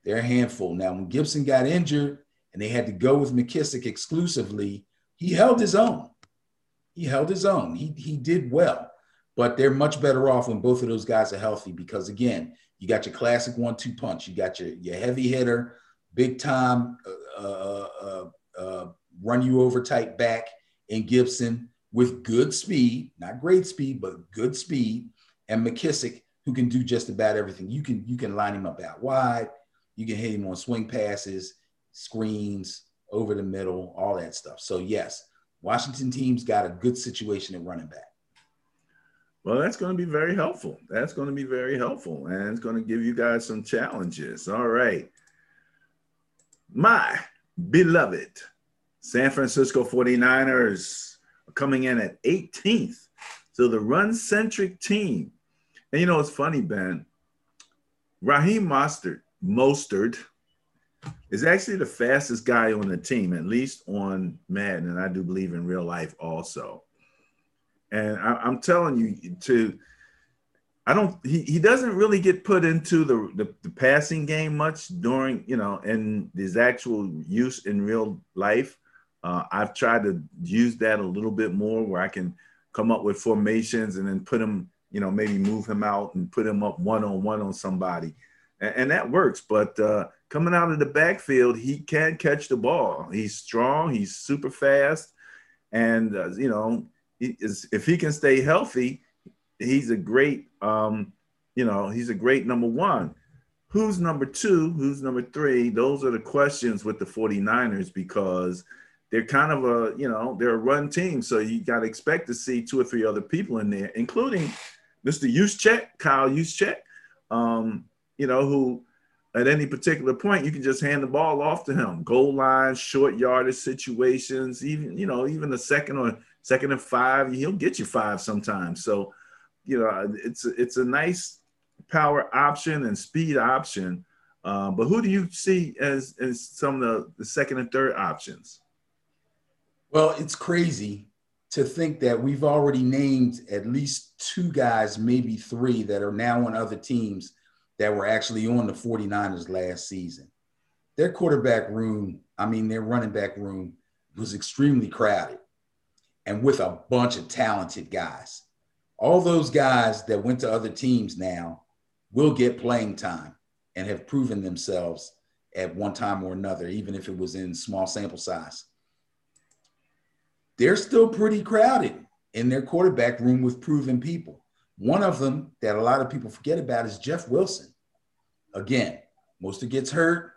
They're a handful. Now, when Gibson got injured and they had to go with McKissic exclusively, he held his own. He held his own. He, he did well, but they're much better off when both of those guys are healthy because, again, you got your classic one two punch. You got your, your heavy hitter, big time, uh, uh, uh, uh run you over type back and Gibson with good speed, not great speed, but good speed, and McKissic, who can do just about everything. You can you can line him up out wide, you can hit him on swing passes, screens, over the middle, all that stuff. So yes, Washington team's got a good situation at running back. Well, that's going to be very helpful. That's going to be very helpful, and it's going to give you guys some challenges. All right. My beloved San Francisco 49ers are coming in at 18th. So the run centric team. And you know, it's funny, Ben. Raheem Mostert, Mostert is actually the fastest guy on the team, at least on Madden, and I do believe in real life also. And I, am telling you, to I don't he, he doesn't really get put into the, the, the passing game much during, you know, in his actual use in real life. Uh, I've tried to use that a little bit more where I can come up with formations and then put him, you know, maybe move him out and put him up one on one on somebody. And, and that works. But uh, coming out of the backfield, he can catch the ball. He's strong, he's super fast. And, uh, you know, he is, if he can stay healthy, he's a great, um, you know, he's a great number one. Who's number two? Who's number three? Those are the questions with the 49ers because – they're kind of a you know they're a run team, so you got to expect to see two or three other people in there, including Mr. Juszczyk, Kyle Juszczyk, um, you know who at any particular point you can just hand the ball off to him, goal line, short yardage situations, even you know even the second or second and five, he'll get you five sometimes. So, you know, it's it's a nice power option and speed option. Um, but who do you see as as some of the, the second and third options? Well, it's crazy to think that we've already named at least two guys, maybe three, that are now on other teams that were actually on the 49ers last season. Their quarterback room, I mean, their running back room was extremely crowded and with a bunch of talented guys. All those guys that went to other teams now will get playing time and have proven themselves at one time or another, even if it was in small sample size they're still pretty crowded in their quarterback room with proven people. One of them that a lot of people forget about is Jeff Wilson. Again, Mostert gets hurt,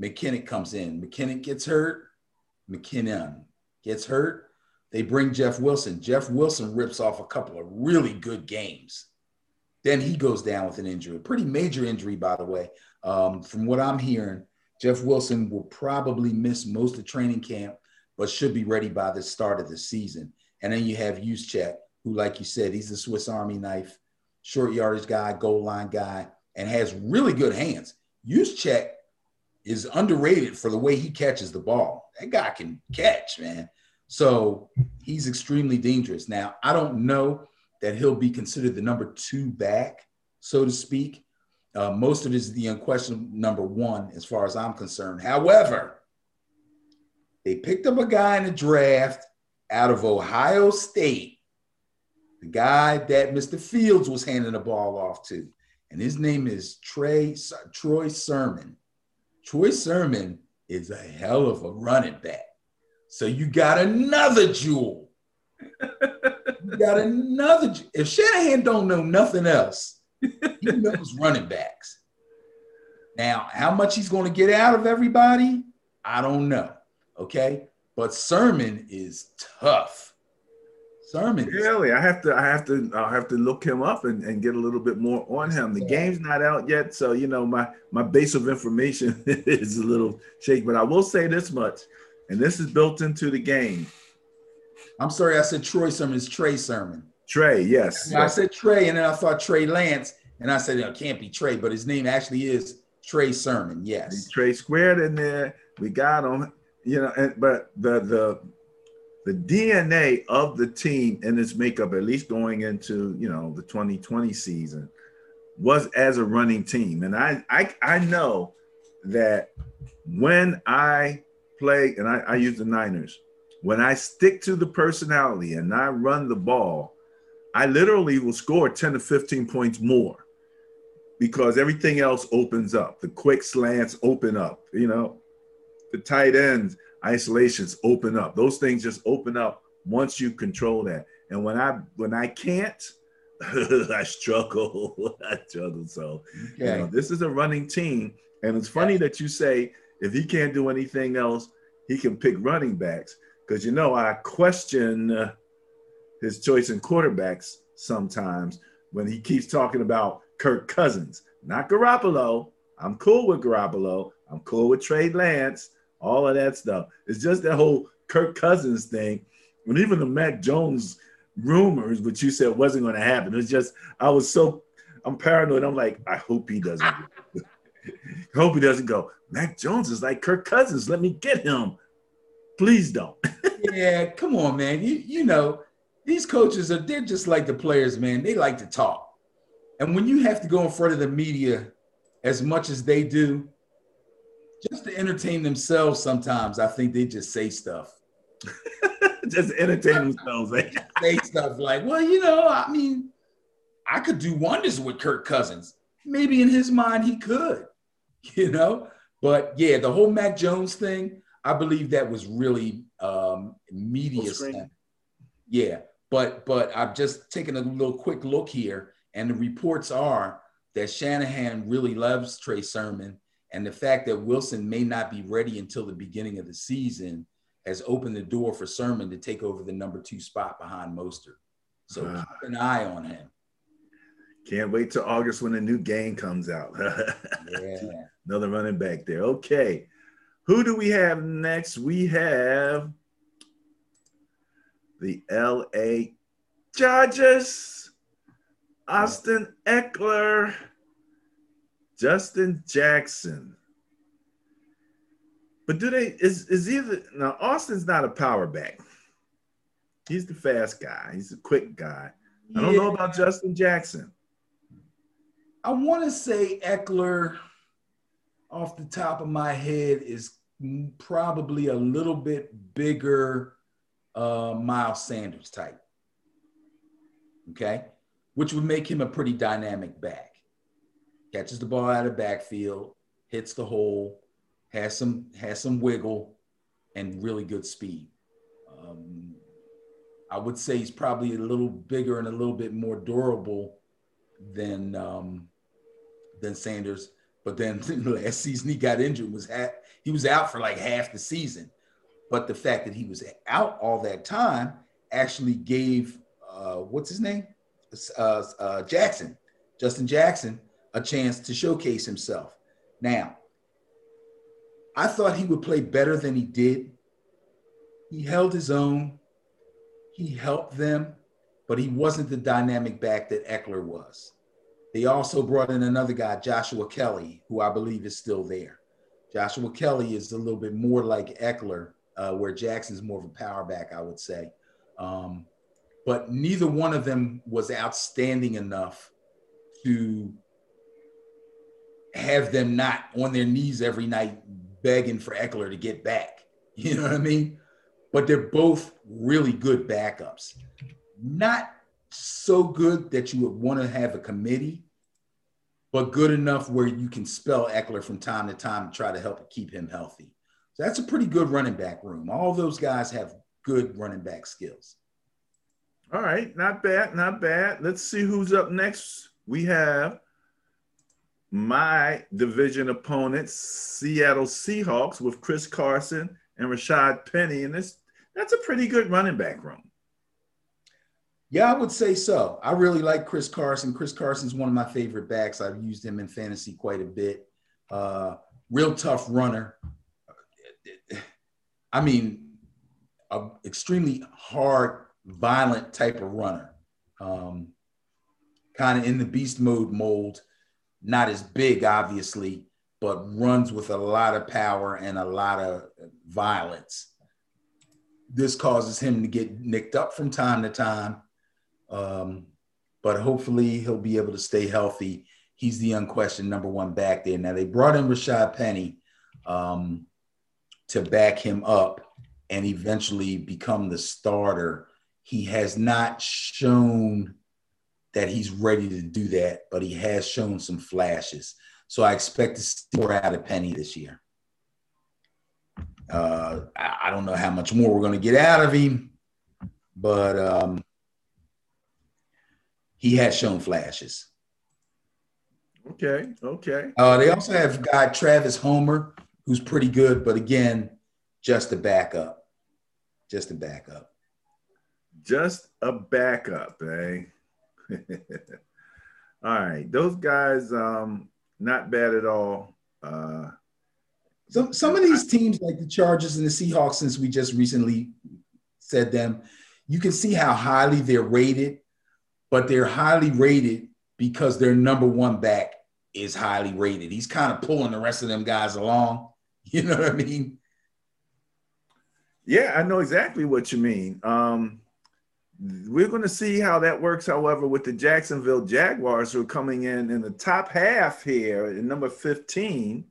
McKinnon comes in. McKinnon gets hurt, McKinnon gets hurt. They bring Jeff Wilson. Jeff Wilson rips off a couple of really good games. Then he goes down with an injury, pretty major injury, by the way. Um, from what I'm hearing, Jeff Wilson will probably miss most of training camp but should be ready by the start of the season. And then you have Juszczyk, who, like you said, he's a Swiss Army knife, short yardage guy, goal line guy, and has really good hands. Juszczyk is underrated for the way he catches the ball. That guy can catch, man. So he's extremely dangerous. Now, I don't know that he'll be considered the number two back, so to speak. Uh, most of it is the unquestioned number one, as far as I'm concerned. However, they picked up a guy in the draft out of Ohio State, the guy that Mr. Fields was handing the ball off to. And his name is Trey, Troy Sermon. Troy Sermon is a hell of a running back. So you got another jewel. you got another. If Shanahan don't know nothing else, he knows running backs. Now, how much he's going to get out of everybody, I don't know. Okay. But Sermon is tough. Sermon. Really, I have to, I have to, I have to look him up and, and get a little bit more on him. The game's not out yet, so you know my my base of information [LAUGHS] is a little shaky. But I will say this much, and this is built into the game. I'm sorry, I said Troy Sermon. It's Trey Sermon. Trey, yes. I said Trey, and then I thought Trey Lance, and I said it can't be Trey, but his name actually is Trey Sermon. Yes. Trey squared in there. We got him you know, and, but the the the DNA of the team and its makeup, at least going into you know the 2020 season, was as a running team. And I I, I know that when I play, and I, I use the Niners, when I stick to the personality and I run the ball, I literally will score 10 to 15 points more because everything else opens up. The quick slants open up, you know, the tight ends, isolations open up. Those things just open up once you control that. And when I when I can't, [LAUGHS] I struggle. [LAUGHS] I struggle. So okay. you know, this is a running team. And it's funny yeah. that you say if he can't do anything else, he can pick running backs. Because you know, I question uh, his choice in quarterbacks sometimes when he keeps talking about Kirk Cousins, not Garoppolo. I'm cool with Garoppolo. I'm cool with Trey Lance all of that stuff. It's just that whole Kirk Cousins thing, and even the Mac Jones rumors, which you said wasn't going to happen. It's just I was so I'm paranoid. I'm like, I hope he doesn't. [LAUGHS] hope he doesn't go. Mac Jones is like Kirk Cousins. Let me get him. Please don't. [LAUGHS] yeah, come on, man. You you know these coaches are they're just like the players, man. They like to talk, and when you have to go in front of the media as much as they do, just to entertain themselves sometimes i think they just say stuff. [LAUGHS] Just entertain themselves eh? say stuff like well you know i mean i could do wonders with kirk cousins. Maybe in his mind he could [LAUGHS] you know? But yeah the whole mac jones thing i believe that was really um media yeah but but i've just taken a little quick look here and the reports are that shanahan really loves trey sermon and the fact that Wilson may not be ready until the beginning of the season has opened the door for Sermon to take over the number two spot behind Mostert. So uh, keep an eye on him. Can't wait till August when the new game comes out. [LAUGHS] yeah. Another running back there. Okay. Who do we have next? We have the LA Chargers, Austin Ekeler, Justin Jackson. But do they is is either now Austin's not a power back. He's the fast guy. He's a quick guy. I don't know about Justin Jackson. I want to say Ekeler off the top of my head, is probably a little bit bigger uh, Miles Sanders type. Okay. Which would make him a pretty dynamic back. Catches the ball out of backfield, hits the hole, has some has some wiggle, and really good speed. Um, I would say he's probably a little bigger and a little bit more durable than um, than Sanders. But then [LAUGHS] last season he got injured was ha- he was out for like half the season. But the fact that he was out all that time actually gave uh, what's his name, uh, uh, Jackson, Justin Jackson, a chance to showcase himself. Now, I thought he would play better than he did. He held his own. He helped them, but he wasn't the dynamic back that Ekeler was. They also brought in another guy, Joshua Kelley, who I believe is still there. Joshua Kelley is a little bit more like Ekeler, uh, where Jackson's more of a power back, I would say. Um, but neither one of them was outstanding enough to have them not on their knees every night begging for Ekeler to get back. [LAUGHS] You know what I mean? But they're both really good backups. Not so good that you would want to have a committee, but good enough where you can spell Ekeler from time to time to try to help keep him healthy. So that's a pretty good running back room. All those guys have good running back skills. All right, not bad, not bad. Let's see who's up next. We have my division opponents, Seattle Seahawks, with Chris Carson and Rashaad Penny, and this that's a pretty good running back room. Yeah, I would say so. I really like Chris Carson. Chris Carson's one of my favorite backs. I've used him in fantasy quite a bit. Uh, real tough runner. I mean, a extremely hard, violent type of runner. Um, kind of in the beast mode mold not as big, obviously, but runs with a lot of power and a lot of violence. This causes him to get nicked up from time to time, um, but hopefully he'll be able to stay healthy. He's the unquestioned number one back there. Now they brought in Rashaad Penny um, to back him up and eventually become the starter. He has not shown that he's ready to do that, but he has shown some flashes. So I expect to see more out of Penny this year. Uh, I don't know how much more we're going to get out of him, but um, he has shown flashes. Okay, okay. Uh, they also have guy Travis Homer, who's pretty good, but again, just a backup. Just a backup. Just a backup, eh? [LAUGHS] all right, those guys, um, not bad at all. Uh, some some of these teams, like the Chargers and the Seahawks, since we just recently said them, you can see how highly they're rated, but they're highly rated because their number one back is highly rated. He's kind of pulling the rest of them guys along. [LAUGHS] You know what I mean? Yeah, I know exactly what you mean. Um, we're going to see how that works, however, with the Jacksonville Jaguars who are coming in in the top half here in number 15.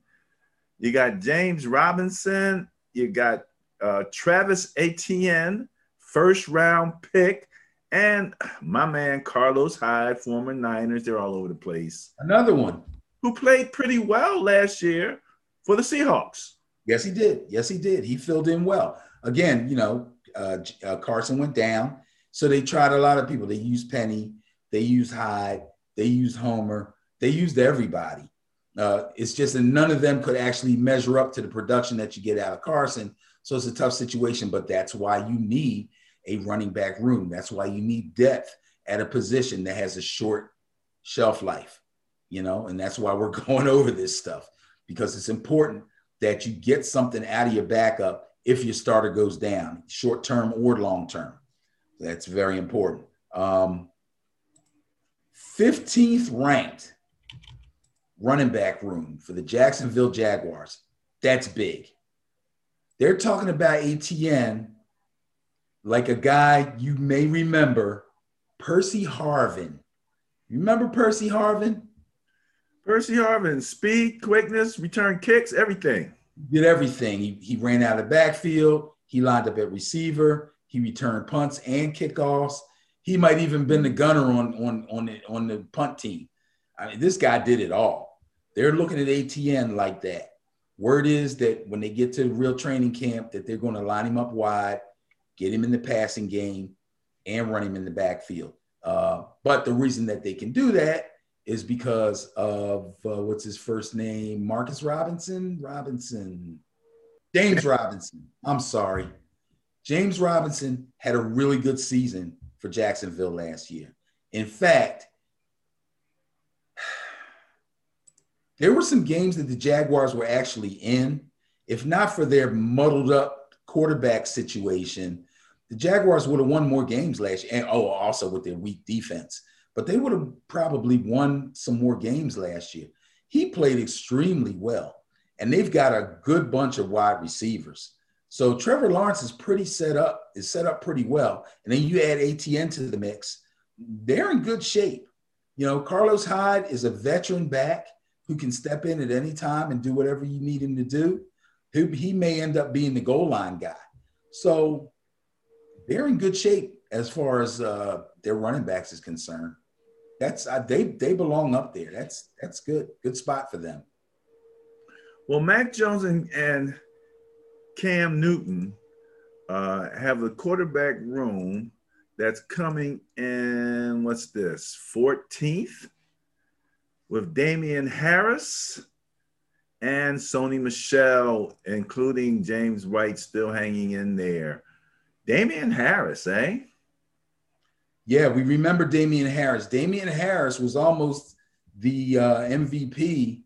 You got James Robinson, you got uh, Travis Etienne, first round pick, and my man Carlos Hyde, former Niners. They're all over the place. Another one who played pretty well last year for the Seahawks. Yes, he did. Yes, he did. He filled in well. Again, you know, uh, uh, Carson went down. So they tried a lot of people. They used Penny, they used Hyde, they used Homer, they used everybody. Uh, it's just that none of them could actually measure up to the production that you get out of Carson. So it's a tough situation, but that's why you need a running back room. That's why you need depth at a position that has a short shelf life, you know, and that's why we're [LAUGHS] going over this stuff because it's important that you get something out of your backup if your starter goes down, short term or long term. That's very important. Um, 15th ranked running back room for the Jacksonville Jaguars. That's big. They're talking about Etienne like a guy you may remember, Percy Harvin. Remember Percy Harvin? Percy Harvin, speed, quickness, return kicks, everything. Did everything. He, he ran out of the backfield. He lined up at receiver. He returned punts and kickoffs. He might even been the gunner on on on the, on the punt team. I mean, this guy did it all. They're looking at Etienne like that. Word is that when they get to real training camp, that they're going to line him up wide, get him in the passing game, and run him in the backfield. Uh, but the reason that they can do that is because of uh, what's his first name, Marcus Robinson. Robinson, James Robinson. I'm sorry, James Robinson had a really good season for Jacksonville last year. In fact, [SIGHS] there were some games that the Jaguars were actually in. If not for their muddled up quarterback situation, the Jaguars would have won more games last year. And oh, also with their weak defense, but they would have probably won some more games last year. He played extremely well, and they've got a good bunch of wide receivers. So Trevor Lawrence is pretty set up, is set up pretty well. And then you add Etienne to the mix, they're in good shape. You know, Carlos Hyde is a veteran back who can step in at any time and do whatever you need him to do. He, he may end up being the goal line guy. So they're in good shape as far as uh, their running backs is concerned. That's uh, they they belong up there. That's that's good. Good spot for them. Well, Mac Jones and, and Cam Newton uh, have a quarterback room that's coming in, what's this, 14th with Damien Harris and Sony Michel, including James White still hanging in there. Damien Harris, eh? Yeah, we remember Damien Harris. Damien Harris was almost the uh, MVP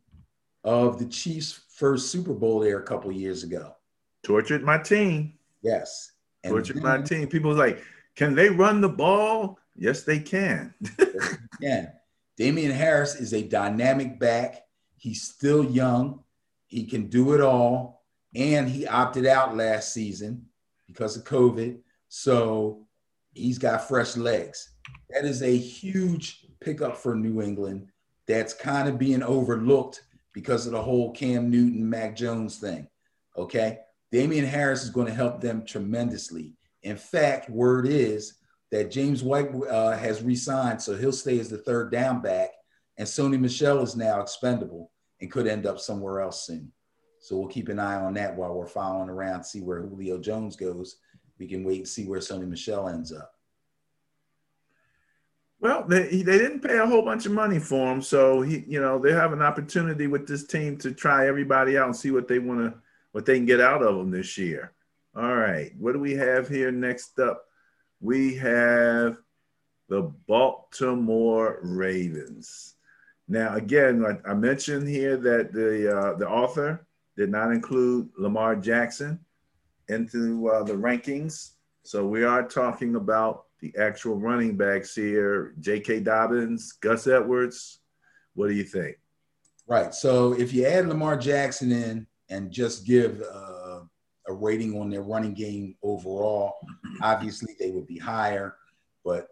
of the Chiefs' first Super Bowl there a couple years ago tortured my team. Yes. And tortured then, my team. People was like, can they run the ball? Yes, they can. [LAUGHS] Yeah. Damien Harris is a dynamic back. He's still young. He can do it all. And he opted out last season because of COVID. So he's got fresh legs. That is a huge pickup for New England that's kind of being overlooked because of the whole Cam Newton, Mac Jones thing. Okay. Damien Harris is going to help them tremendously. In fact, word is that James White uh, has re-signed, so he'll stay as the third down back, and Sony Michel is now expendable and could end up somewhere else soon. So we'll keep an eye on that while we're following around, see where Julio Jones goes. We can wait and see where Sony Michel ends up. Well, they, they didn't pay a whole bunch of money for him, so he, you know, they have an opportunity with this team to try everybody out and see what they want to what they can get out of them this year. All right, what do we have here next up? We have the Baltimore Ravens. Now, again, I mentioned here that the uh, the author did not include Lamar Jackson into uh, the rankings. So we are talking about the actual running backs here: J.K. Dobbins, Gus Edwards. What do you think? Right. So if you add Lamar Jackson in, and just give uh, a rating on their running game overall, obviously they would be higher, but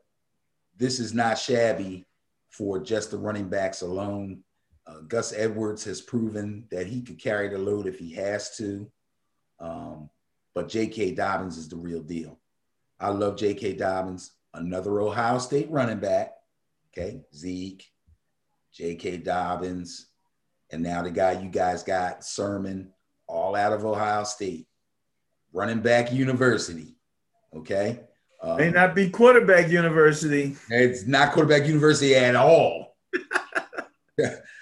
this is not shabby for just the running backs alone. Uh, Gus Edwards has proven that he could carry the load if he has to. Um, but J.K. Dobbins is the real deal. I love J.K. Dobbins, another Ohio State running back. Okay, Zeke, J.K. Dobbins, and now the guy you guys got, Sermon, all out of Ohio State, running back university. Okay. Um, May not be quarterback university. It's not quarterback university at all. [LAUGHS]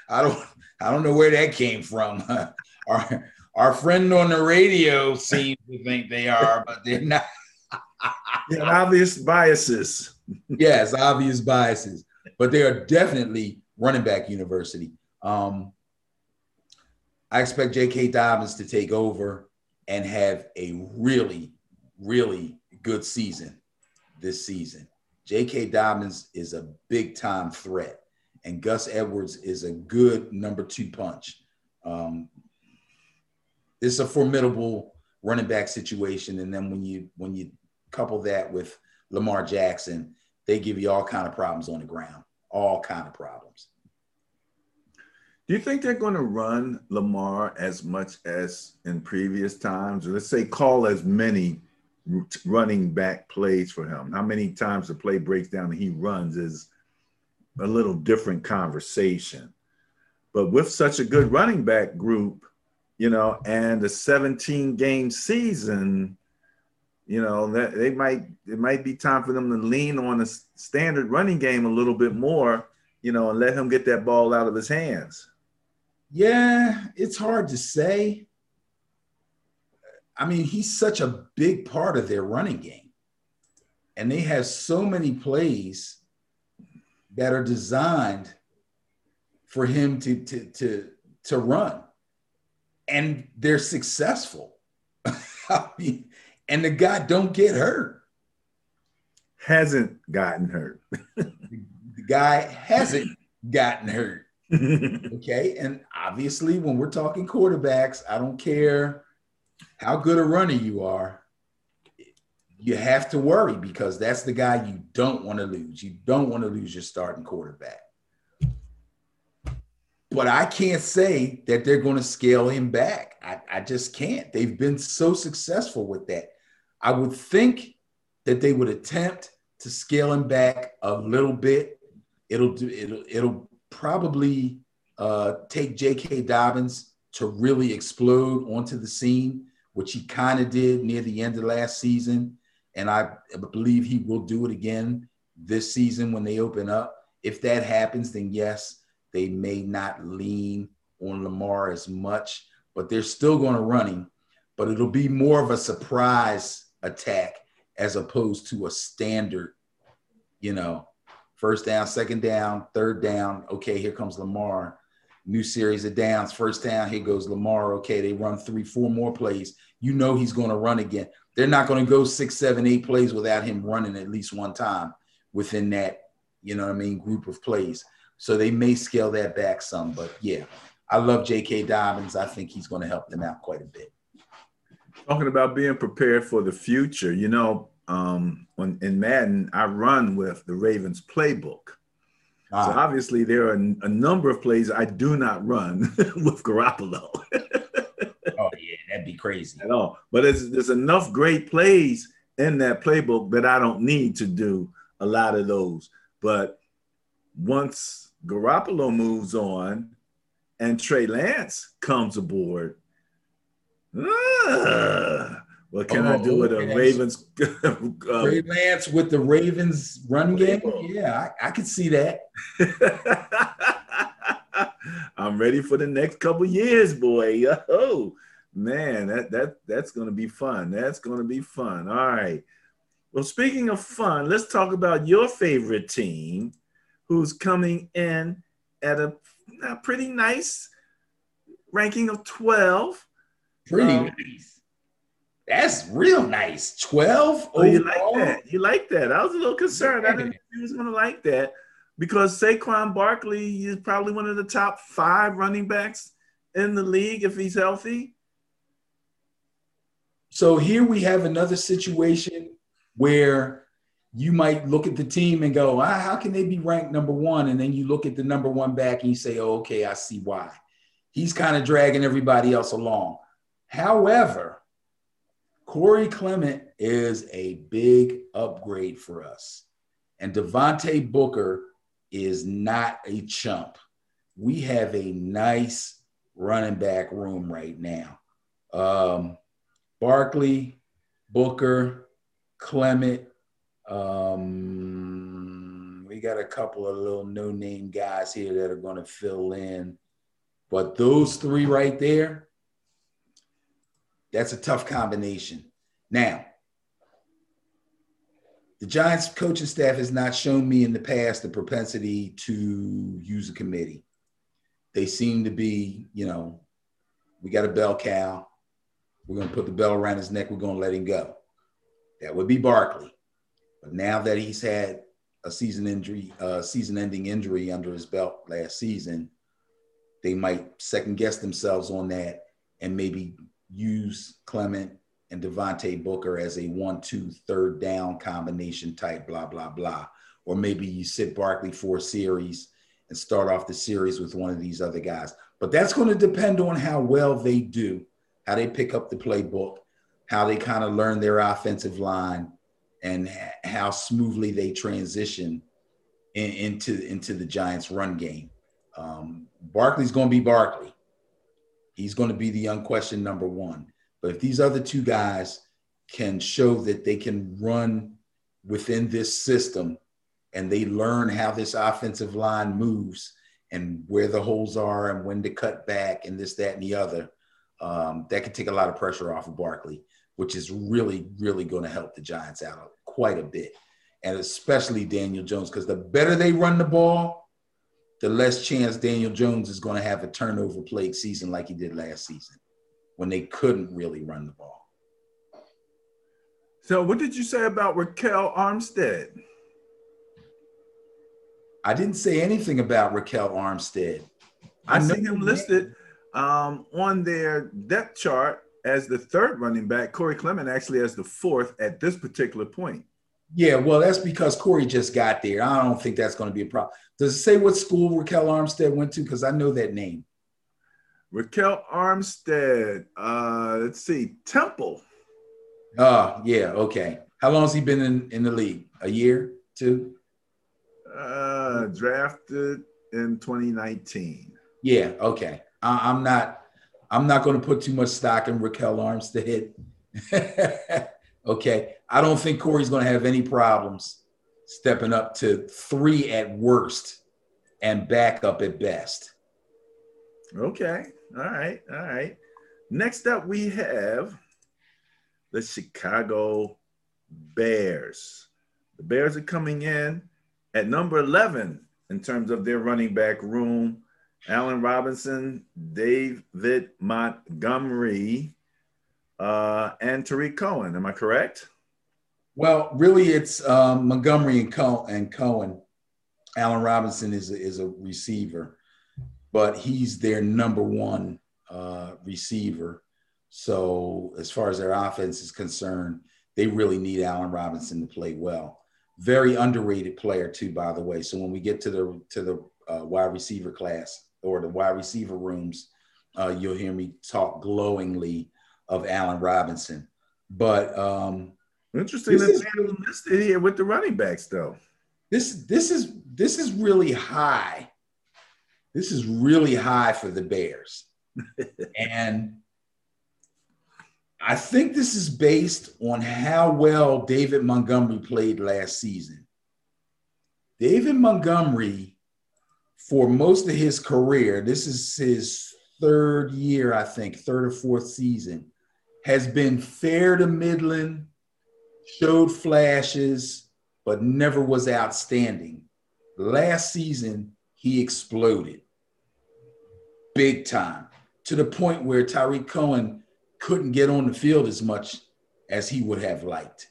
I don't I don't know where that came from. [LAUGHS] our our friend on the radio seems to think they are, but they're not. [LAUGHS] yeah, obvious biases. yes, obvious biases, but they are definitely running back university. Um, I expect J.K. Dobbins to take over and have a really, really good season. this season. J.K. Dobbins is a big time threat, and Gus Edwards is a good number two punch. Um, it's a formidable running back situation, and then when you when you couple that with Lamar Jackson, they give you all kind of problems on the ground, all kind of problems. Do you think they're going to run Lamar as much as in previous times, or let's say call as many running back plays for him? How many times the play breaks down and he runs is a little different conversation. But with such a good running back group, you know, and a 17 game season, you know, that they might it might be time for them to lean on a standard running game a little bit more, you know, and let him get that ball out of his hands. Yeah, it's hard to say. I mean, he's such a big part of their running game. And they have so many plays that are designed for him to to to to run. And they're successful. [LAUGHS] I mean, and the guy don't get hurt. Hasn't gotten hurt. [LAUGHS] the guy hasn't gotten hurt. [LAUGHS] okay. And obviously, when we're talking quarterbacks, I don't care how good a runner you are, you have to worry because that's the guy you don't want to lose. You don't want to lose your starting quarterback. But I can't say that they're going to scale him back. I, I just can't. They've been so successful with that. I would think that they would attempt to scale him back a little bit. It'll do it'll it'll probably uh, take J.K. Dobbins to really explode onto the scene, which he kind of did near the end of last season. And I believe he will do it again this season when they open up. If that happens, then yes, they may not lean on Lamar as much, but they're still going to run him. But it'll be more of a surprise attack as opposed to a standard, you know, first down, second down, third down. Okay, here comes Lamar. New series of downs, first down, here goes Lamar. Okay, they run three, four more plays. You know he's going to run again. They're not going to go six, seven, eight plays without him running at least one time within that, you know what I mean, group of plays. So they may scale that back some. But yeah, I love J.K. Dobbins. I think he's going to help them out quite a bit. Talking about being prepared for the future, you know, um, when, in Madden, I run with the Ravens playbook. Ah. So obviously, there are a number of plays I do not run [LAUGHS] with Garoppolo. [LAUGHS] oh yeah, that'd be crazy. At all, but there's, there's enough great plays in that playbook that I don't need to do a lot of those. But once Garoppolo moves on and Trey Lance comes aboard, uh, what can oh, I do with a Ravens? [LAUGHS] um, Trey Lance with the Ravens run game? Yeah, I, I can see that. [LAUGHS] I'm ready for the next couple years, boy. Oh man, that that that's gonna be fun. That's gonna be fun. All right. Well, speaking of fun, let's talk about your favorite team, who's coming in at a, a pretty nice ranking of 12. Pretty um, nice. That's real nice. 12 oh, you like that. You like that. I was a little concerned. Yeah. I didn't think he was going to like that because Saquon Barkley is probably one of the top five running backs in the league if he's healthy. So here we have another situation where you might look at the team and go, ah, how can they be ranked number one? And then you look at the number one back and you say, oh, okay, I see why. He's kind of dragging everybody else along. However, Corey Clement is a big upgrade for us. And Devontae Booker is not a chump. We have a nice running back room right now. Um, Barkley, Booker, Clement. Um, we got a couple of little no name guys here that are going to fill in. But those three right there, that's a tough combination. Now, the Giants coaching staff has not shown me in the past the propensity to use a committee. They seem to be, you know, we got a bell cow. We're going to put the bell around his neck. We're going to let him go. That would be Barkley. But now that he's had a season injury, uh, season-ending injury under his belt last season, they might second guess themselves on that and maybe use Clement and Devontae Booker as a one-two third down combination type, blah blah blah. Or maybe you sit Barkley for a series and start off the series with one of these other guys. But that's going to depend on how well they do, how they pick up the playbook, how they kind of learn their offensive line, and how smoothly they transition in, into into the Giants' run game. Um, Barkley's going to be Barkley. He's going to be the unquestioned number one. But if these other two guys can show that they can run within this system and they learn how this offensive line moves and where the holes are and when to cut back and this, that, and the other, um, that can take a lot of pressure off of Barkley, which is really, really going to help the Giants out quite a bit. And especially Daniel Jones, because the better they run the ball, the less chance Daniel Jones is going to have a turnover plague season like he did last season when they couldn't really run the ball. So, what did you say about Ryquell Armstead? I didn't say anything about Ryquell Armstead. I, I see him listed um, on their depth chart as the third running back. Corey Clement actually as the fourth at this particular point. Yeah, well, that's because Corey just got there. I don't think that's going to be a problem. Does it say what school Ryquell Armstead went to? Because I know that name. Ryquell Armstead. Uh, let's see, Temple. Oh, yeah, okay. How long has he been in, in the league? A year, two? Uh, drafted in 2019. Yeah, okay. I, am not. I'm not going to put too much stock in Ryquell Armstead. [LAUGHS] okay, I don't think Corey's going to have any problems stepping up to three at worst and backup at best. Okay, all right, all right. Next up, we have the Chicago Bears. The Bears are coming in at number 11 in terms of their running back room. Allen Robinson, David Montgomery, uh, and Tarik Cohen. Am I correct? Well, really, it's um, Montgomery and, Co- and Cohen. Allen Robinson is a, is a receiver, but he's their number one uh, receiver. So, as far as their offense is concerned, they really need Allen Robinson to play well very underrated player too, by the way. So when we get to the to the uh, wide receiver class or the wide receiver rooms, uh, you'll hear me talk glowingly of Allen Robinson. But um, interesting that they listed here with the running backs, though. This this is this is really high. This is really high for the Bears, [LAUGHS] and I think this is based on how well David Montgomery played last season. David Montgomery, for most of his career, this is his third year, I think, third or fourth season, has been fair to Midland, showed flashes, but never was outstanding. Last season, he exploded big time to the point where Tarik Cohen couldn't get on the field as much as he would have liked.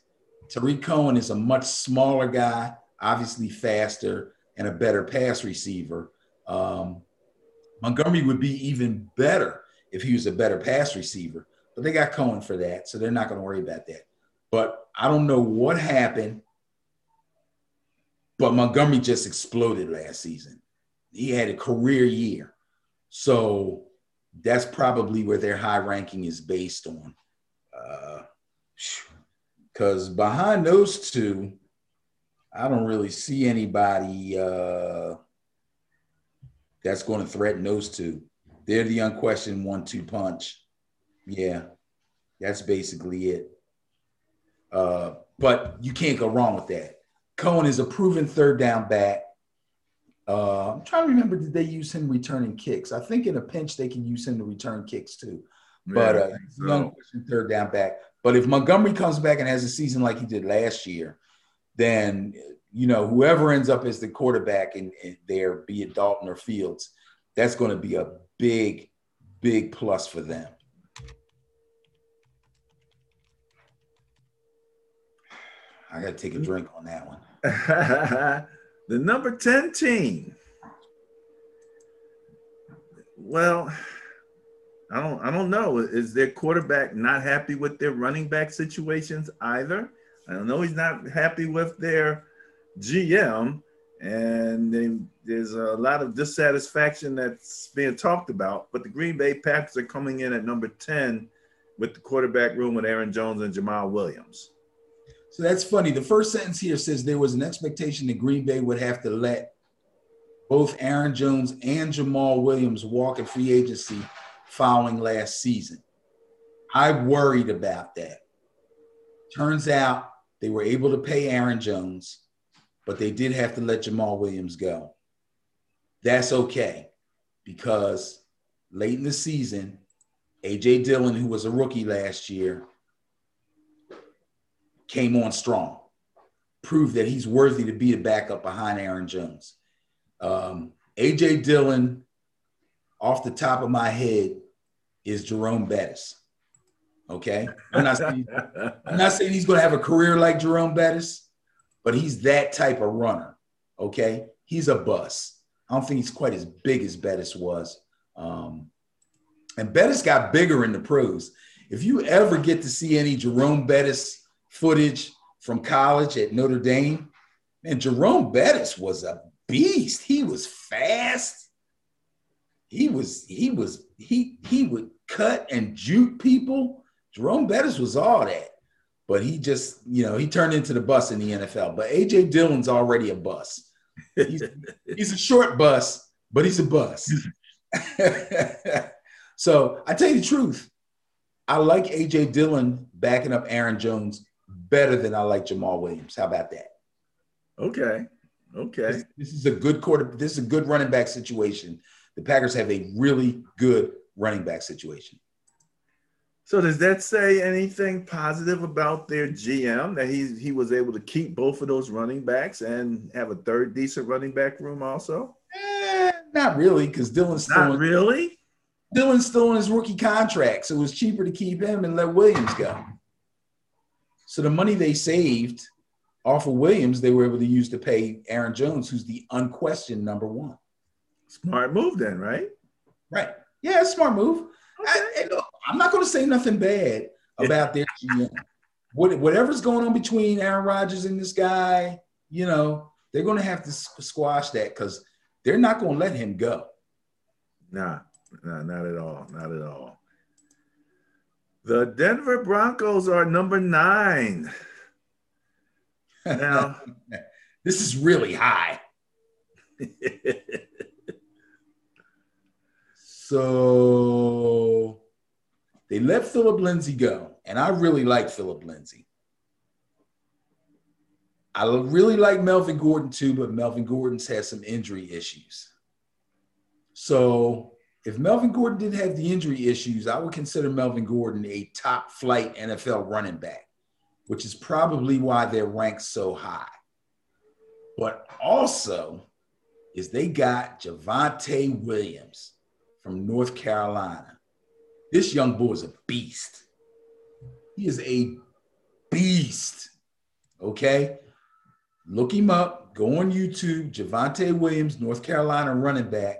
Tarik Cohen is a much smaller guy, obviously faster and a better pass receiver. Um, Montgomery would be even better if he was a better pass receiver, but they got Cohen for that, so they're not going to worry about that. But I don't know what happened, but Montgomery just exploded last season. He had a career year. So that's probably where their high ranking is based on. Because uh, behind those two, I don't really see anybody uh, that's going to threaten those two. They're the unquestioned one-two punch. Yeah, that's basically it. Uh, but you can't go wrong with that. Cohen is a proven third down back. Uh, I'm trying to remember, did they use him returning kicks? I think in a pinch they can use him to return kicks too. But uh, so. young third down back. But if Montgomery comes back and has a season like he did last year, then you know whoever ends up as the quarterback in, in there, be it Dalton or Fields, that's going to be a big, big plus for them. I got to take a mm. drink on that one. [LAUGHS] the number 10 team. Well, I don't I don't know. Is their quarterback not happy with their running back situations either? I don't know he's not happy with their GM, and they, there's a lot of dissatisfaction that's being talked about. But the Green Bay Packers are coming in at number 10 with the quarterback room with Aaron Jones and Jamaal Williams. So that's funny. The first sentence here says there was an expectation that Green Bay would have to let both Aaron Jones and Jamaal Williams walk in free agency following last season. I worried about that. Turns out they were able to pay Aaron Jones, but they did have to let Jamaal Williams go. That's okay because late in the season, AJ Dillon, who was a rookie last year, came on strong, proved that he's worthy to be a backup behind Aaron Jones. Um, AJ Dillon, off the top of my head, is Jerome Bettis. Okay. I'm not saying, I'm not saying he's going to have a career like Jerome Bettis, but he's that type of runner. Okay. He's a bus. I don't think he's quite as big as Bettis was. Um, and Bettis got bigger in the pros. If you ever get to see any Jerome Bettis footage from college at Notre Dame, and Jerome Bettis was a beast. He was fast. He was, he was, he he would cut and juke people. Jerome Bettis was all that. But he just, you know, he turned into the bus in the NFL. But AJ Dillon's already a bus. He's, [LAUGHS] he's a short bus, but he's a bus. [LAUGHS] [LAUGHS] so I tell you the truth, I like AJ Dillon backing up Aaron Jones better than I like Jamaal Williams. How about that? Okay. Okay. This, this, is a good quarter. This is a good running back situation. The Packers have a really good running back situation. So does that say anything positive about their GM that he he was able to keep both of those running backs and have a third decent running back room also? Eh, not really, because still not in, really. Dillon's still in his rookie contract, so it was cheaper to keep him and let Williams go. So the money they saved off of Williams, they were able to use to pay Aaron Jones, who's the unquestioned number one. Smart move, then, right? Right. Yeah, smart move. Okay. I, am not going to say nothing bad about their GM. What, whatever's going on between Aaron Rodgers and this guy, you know, they're going to have to squash that because they're not going to let him go. Nah, nah, not at all. Not at all. The Denver Broncos are number nine. Now, [LAUGHS] this is really high. [LAUGHS] so they let Philip Lindsay go, and I really like Philip Lindsay. I really like Melvin Gordon too, but Melvin Gordon's had some injury issues. So if Melvin Gordon didn't have the injury issues, I would consider Melvin Gordon a top flight NFL running back, which is probably why they're ranked so high. But also is they got Javonte Williams from North Carolina. This young boy is a beast. He is a beast. Okay. Look him up. Go on YouTube. Javonte Williams, North Carolina running back.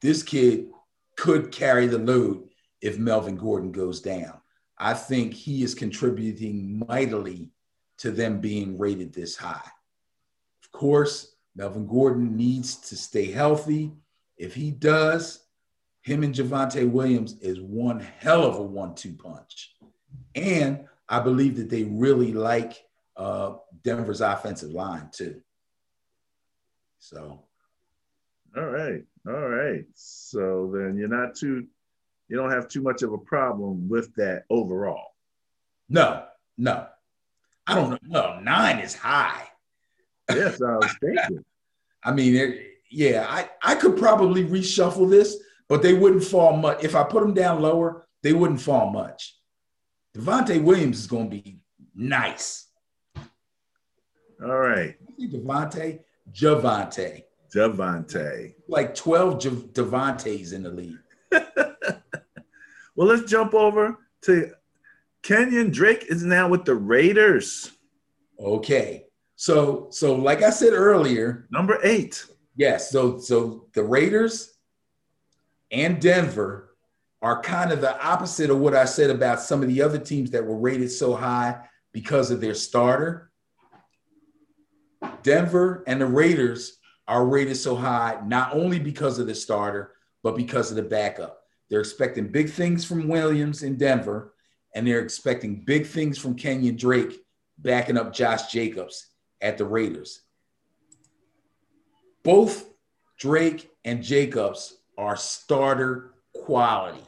This kid could carry the load if Melvin Gordon goes down. I think he is contributing mightily to them being rated this high. Of course, Melvin Gordon needs to stay healthy. If he does, him and Javonte Williams is one hell of a one-two punch. And I believe that they really like uh, Denver's offensive line too. So all right. All right. So then you're not too, you don't have too much of a problem with that overall. No, no. I don't know. No, nine is high. Yes, I was thinking. [LAUGHS] I mean, it, yeah, I, I could probably reshuffle this, but they wouldn't fall much. If I put them down lower, they wouldn't fall much. Devontae Williams is going to be nice. All right. Devontae, Javonte. Javonte. Like 12 J- Devontaes in the league. [LAUGHS] well, let's jump over to Kenyon Drake is now with the Raiders. Okay. So so like I said earlier, number eight. Yes. So so the Raiders and Denver are kind of the opposite of what I said about some of the other teams that were rated so high because of their starter. Denver and the Raiders are rated so high not only because of the starter, but because of the backup. They're expecting big things from Williams in Denver, and they're expecting big things from Kenyon Drake backing up Josh Jacobs at the Raiders. Both Drake and Jacobs are starter quality.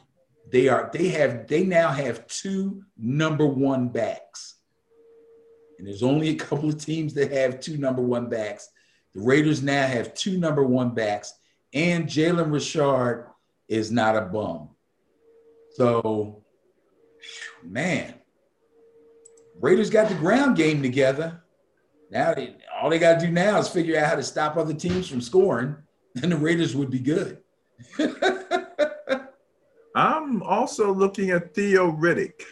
They are they have they now have two number one backs. And there's only a couple of teams that have two number one backs. The Raiders now have two number one backs, and Jalen Richard is not a bum. So, man, Raiders got the ground game together. Now, they, all they got to do now is figure out how to stop other teams from scoring, [LAUGHS] and the Raiders would be good. [LAUGHS] I'm also looking at Theo Riddick.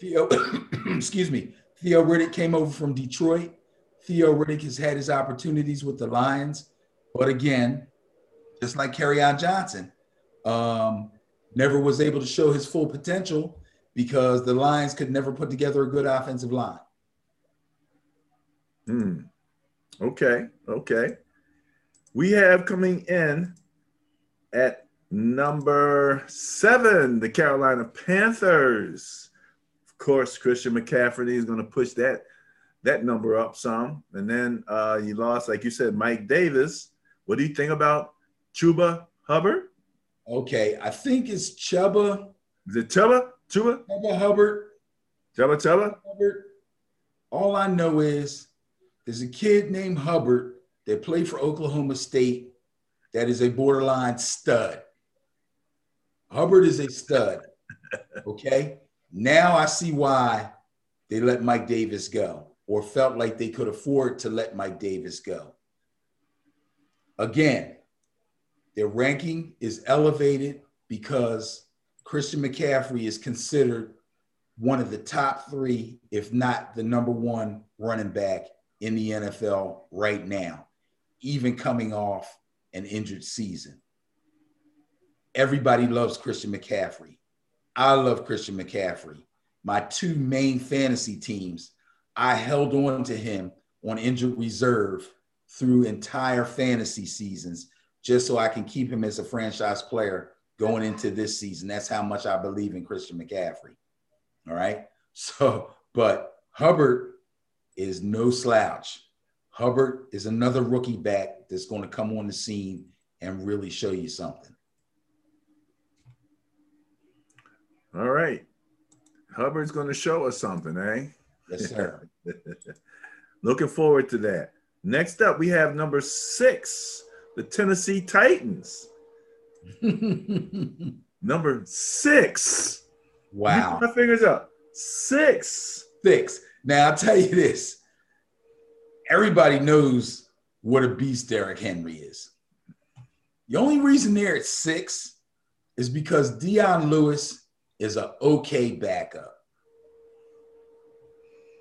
Theo, [COUGHS] excuse me. Theo Riddick came over from Detroit. Theo Riddick has had his opportunities with the Lions, but again, just like Kerryon Johnson, um, never was able to show his full potential because the Lions could never put together a good offensive line. Hmm. Okay. Okay. We have coming in at number seven, the Carolina Panthers. Of course, Christian McCaffrey is going to push that that number up some. And then uh, you lost, like you said, Mike Davis. What do you think about Chuba Hubbard? Okay, I think it's Chuba. Is it Chuba? Chuba? Chuba Hubbard. Chuba Chuba? Hubbard. All I know is there's a kid named Hubbard that played for Oklahoma State that is a borderline stud. Hubbard is a stud. [LAUGHS] Okay. Now I see why they let Mike Davis go or felt like they could afford to let Mike Davis go. Again, their ranking is elevated because Christian McCaffrey is considered one of the top three, if not the number one running back in the NFL right now, even coming off an injured season. Everybody loves Christian McCaffrey. I love Christian McCaffrey. My two main fantasy teams, I held on to him on injured reserve through entire fantasy seasons just so I can keep him as a franchise player going into this season. That's how much I believe in Christian McCaffrey. All right. So, but Hubbard is no slouch. Hubbard is another rookie back that's going to come on the scene and really show you something. All right. Hubbard's going to show us something, eh? Yes, sir. [LAUGHS] Looking forward to that. Next up, we have number six, the Tennessee Titans. [LAUGHS] number six. Wow. my fingers up. Six. Six. Now, I'll tell you this everybody knows what a beast Derrick Henry is. The only reason they're at six is because Dion Lewis is an okay backup.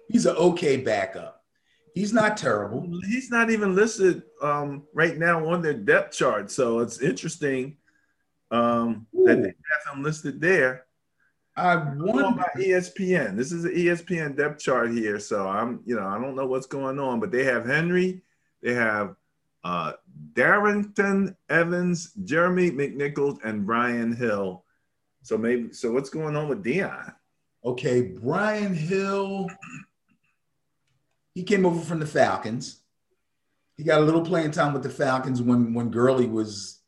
He's an okay backup. He's not terrible. He's not even listed um, right now on their depth chart, so it's interesting um, that they have him listed there. I wonder about ESPN. This is an ESPN depth chart here, so I'm, you know, I don't know what's going on, but they have Henry, they have uh, Darrynton Evans, Jeremy McNichols, and Brian Hill. So maybe, so what's going on with Dion? Okay, Brian Hill. He came over from the Falcons. He got a little playing time with the Falcons when when Gurley was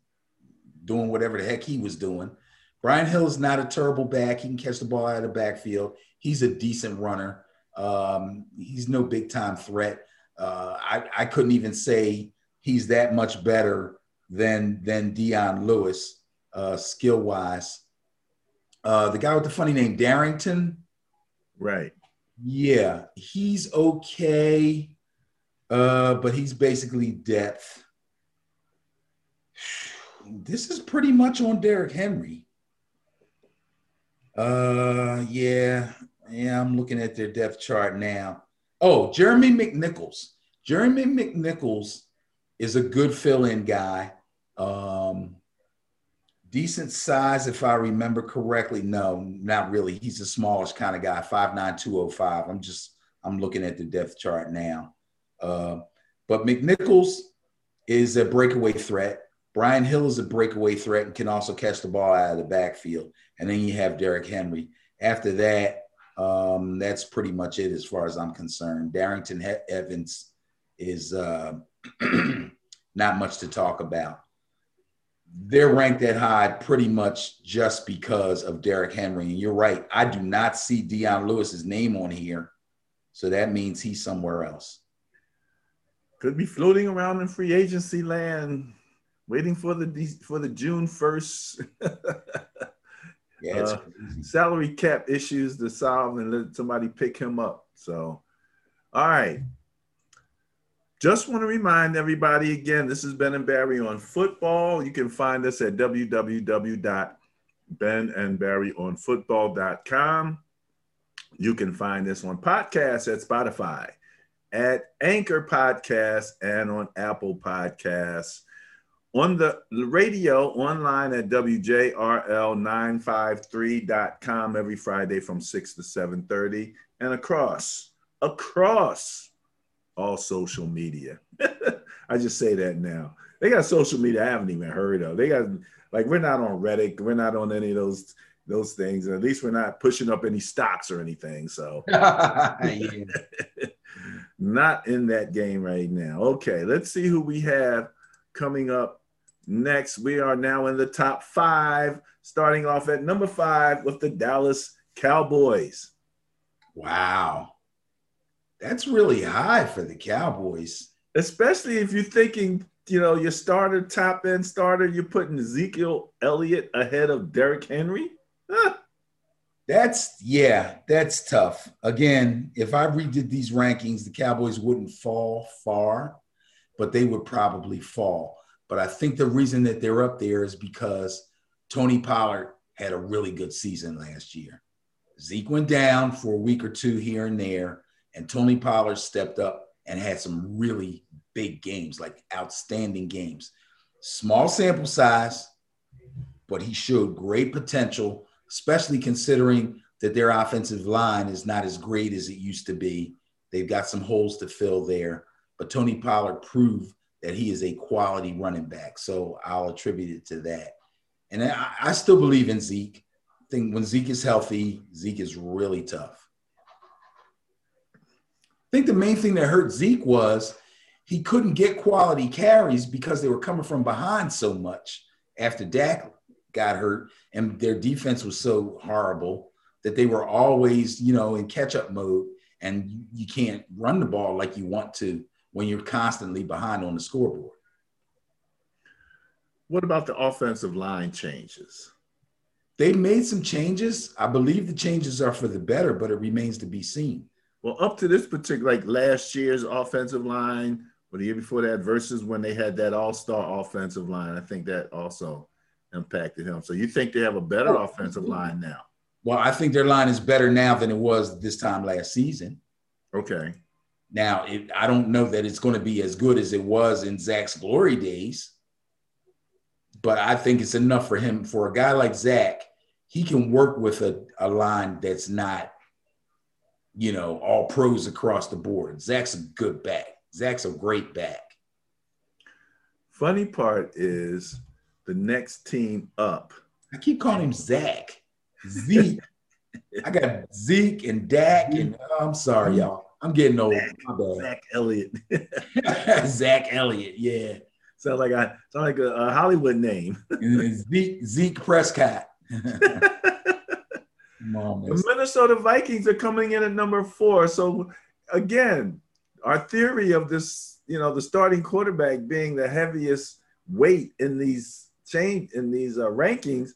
doing whatever the heck he was doing. Brian Hill is not a terrible back. He can catch the ball out of the backfield. He's a decent runner. Um, he's no big time threat. Uh, I, I couldn't even say he's that much better than than Dion Lewis uh, skill wise. Uh, the guy with the funny name Darrynton, right? Yeah, he's okay, uh, but he's basically depth. This is pretty much on Derrick Henry. Uh, yeah, yeah. I'm looking at their depth chart now. Oh, Jeremy McNichols. Jeremy McNichols is a good fill-in guy. Um, decent size, if I remember correctly. No, not really. He's the smallest kind of guy, 5'9", 205. I'm just I'm looking at the depth chart now. Uh, but McNichols is a breakaway threat. Brian Hill is a breakaway threat and can also catch the ball out of the backfield. And then you have Derrick Henry. After that, um, that's pretty much it as far as I'm concerned. Darrynton Evans is uh, [CLEARS THROAT] not much to talk about. They're ranked that high pretty much just because of Derrick Henry. And you're right. I do not see Dion Lewis's name on here. So that means he's somewhere else. Could be floating around in free agency land, waiting for the for the June first. yeah, uh, salary cap issues to solve and let somebody pick him up. So, all right. Just want to remind everybody again, this is Ben and Barry on football. You can find us at www.benandbarryonfootball.com. You can find this on podcasts at Spotify, at Anchor Podcasts, and on Apple Podcasts. On the radio, online at WJRL953.com every Friday from 6 to 7.30 and across, across all social media. [LAUGHS] I just say that now. They got social media I haven't even heard of. They got, like, we're not on Reddit. We're not on any of those – those things. At least we're not pushing up any stocks or anything. So [LAUGHS] not in that game right now. Okay, let's see who we have coming up next. We are now in the top five, starting off at number five with the Dallas Cowboys. Wow. That's really high for the Cowboys. Especially if you're thinking, you know, your starter, top end starter, you're putting Ezekiel Elliott ahead of Derrick Henry. That's yeah, that's tough. Again, if I redid these rankings, the Cowboys wouldn't fall far, but they would probably fall. But I think the reason that they're up there is because Tony Pollard had a really good season last year. Zeke went down for a week or two here and there, and Tony Pollard stepped up and had some really big games, like outstanding games. Small sample size, but he showed great potential especially considering that their offensive line is not as great as it used to be. They've got some holes to fill there, but Tony Pollard proved that he is a quality running back. So I'll attribute it to that. And I, I still believe in Zeke. I think when Zeke is healthy, Zeke is really tough. I think the main thing that hurt Zeke was he couldn't get quality carries because they were coming from behind so much after Dak got hurt and their defense was so horrible that they were always, you know, in catch up mode and you can't run the ball like you want to when you're constantly behind on the scoreboard. What about the offensive line changes? They made some changes. I believe the changes are for the better, but it remains to be seen. Well, up to this particular, like last year's offensive line, or the year before that, versus when they had that all-star offensive line, I think that also impacted him. So you think they have a better oh, offensive line now? Well, I think their line is better now than it was this time last season. Okay. Now, it, I don't know that it's going to be as good as it was in Zach's glory days, but I think it's enough for him. For a guy like Zach, he can work with a, a line that's not, you know, all pros across the board. Zach's a good back. Zach's a great back. Funny part is the next team up. I keep calling him Zach. Zeke. I got Zeke and Dak, and [LAUGHS] oh, I'm sorry, y'all. I'm getting old. Zach Elliott. [LAUGHS] [LAUGHS] Zach Elliott, yeah. Sounds like a sound like a, a Hollywood name. Zeke Zeke Prescott. The Minnesota Vikings are coming in at number four. So again, our theory of this, you know, the starting quarterback being the heaviest weight in these change in these uh, rankings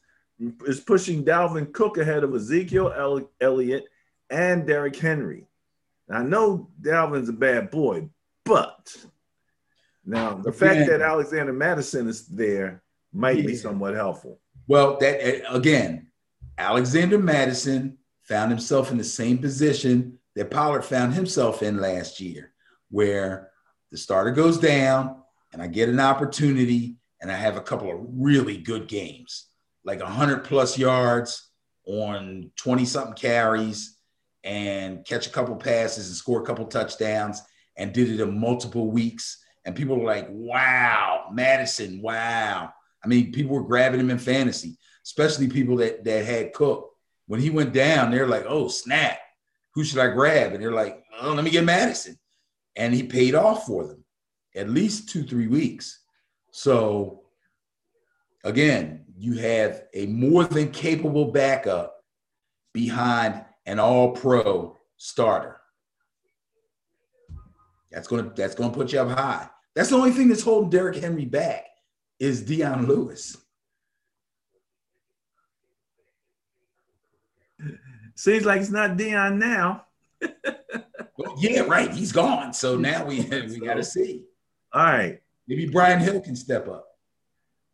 is pushing Dalvin Cook ahead of Ezekiel Elliott and Derrick Henry. Now, I know Dalvin's a bad boy, but now the fact that Alexander Mattison is there might yeah. be somewhat helpful. Well, that again, Alexander Mattison found himself in the same position that Pollard found himself in last year, where the starter goes down and I get an opportunity and I have a couple of really good games, like 100 plus yards on 20 something carries and catch a couple passes and score a couple touchdowns and did it in multiple weeks. And people were like, wow, Mattison, wow. I mean, people were grabbing him in fantasy, especially people that, that had Cook. When he went down, they're like, oh, snap. Who should I grab? And they're like, oh, let me get Mattison," And he paid off for them at least two, three weeks. So again, you have a more than capable backup behind an all pro starter. That's gonna that's gonna put you up high. That's the only thing that's holding Derrick Henry back is Dion Lewis. Seems like it's not Dion now. well, yeah, right. He's gone. So now we [LAUGHS] we got to see. All right. Maybe Brian Hill can step up.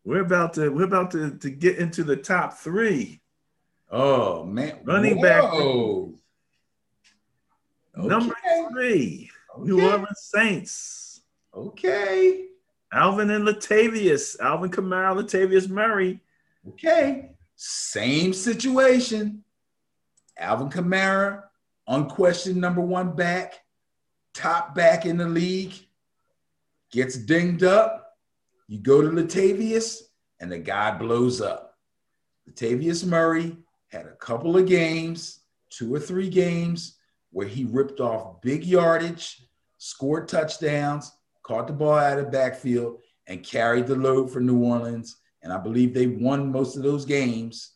We're about to we're about to, to get into the top three. Oh man. Running Whoa. back. Okay. Number three, okay. New Orleans Saints. Okay. Alvin and Latavius. Alvin Kamara, Latavius Murray. Okay. Same situation. Alvin Kamara, unquestioned number one back, top back in the league, gets dinged up. You go to Latavius, and the guy blows up. Latavius Murray had a couple of games, two or three games, where he ripped off big yardage, scored touchdowns, caught the ball out of the backfield, and carried the load for New Orleans. And I believe they won most of those games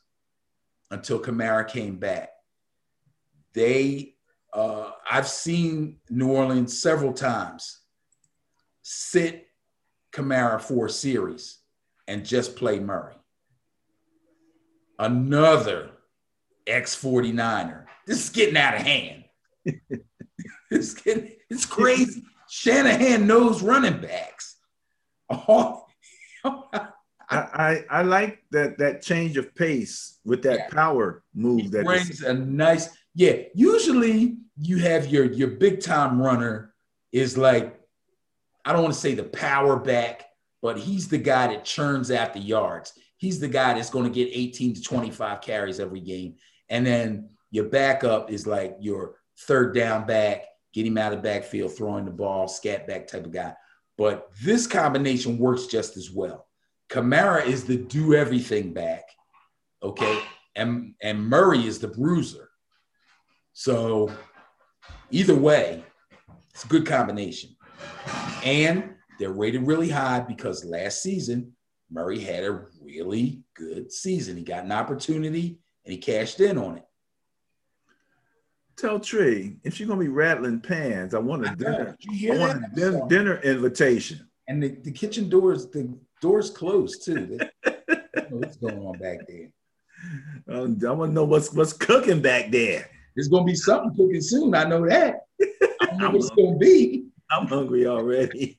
until Kamara came back. They, uh, I've seen New Orleans several times sit Kamara for a series and just play Murray. Another ex 49er. This is getting out of hand. [LAUGHS] it's getting, it's crazy. Shanahan knows running backs. Oh, [LAUGHS] I, I, I like that that change of pace with that yeah. power move. He that brings a nice yeah. Usually you have your your big time runner is like I don't want to say the power back, but he's the guy that churns out the yards. He's the guy that's going to get 18 to 25 carries every game. And then your backup is like your third down back, get him out of the backfield, throwing the ball, scat back type of guy. But this combination works just as well. Kamara is the do everything back, okay, and and Murray is the bruiser. So either way, it's a good combination. And they're rated really high because last season Murray had a really good season. He got an opportunity and he cashed in on it tell Tree if she's gonna be rattling pans, I want a dinner. I want a dinner, dinner, invitation. And the, the kitchen doors, the doors closed too. [LAUGHS] what's going on back there? Um, I want to know what's what's cooking back there. There's gonna be something cooking soon. I know that. [LAUGHS] I know what it's gonna be. I'm hungry already.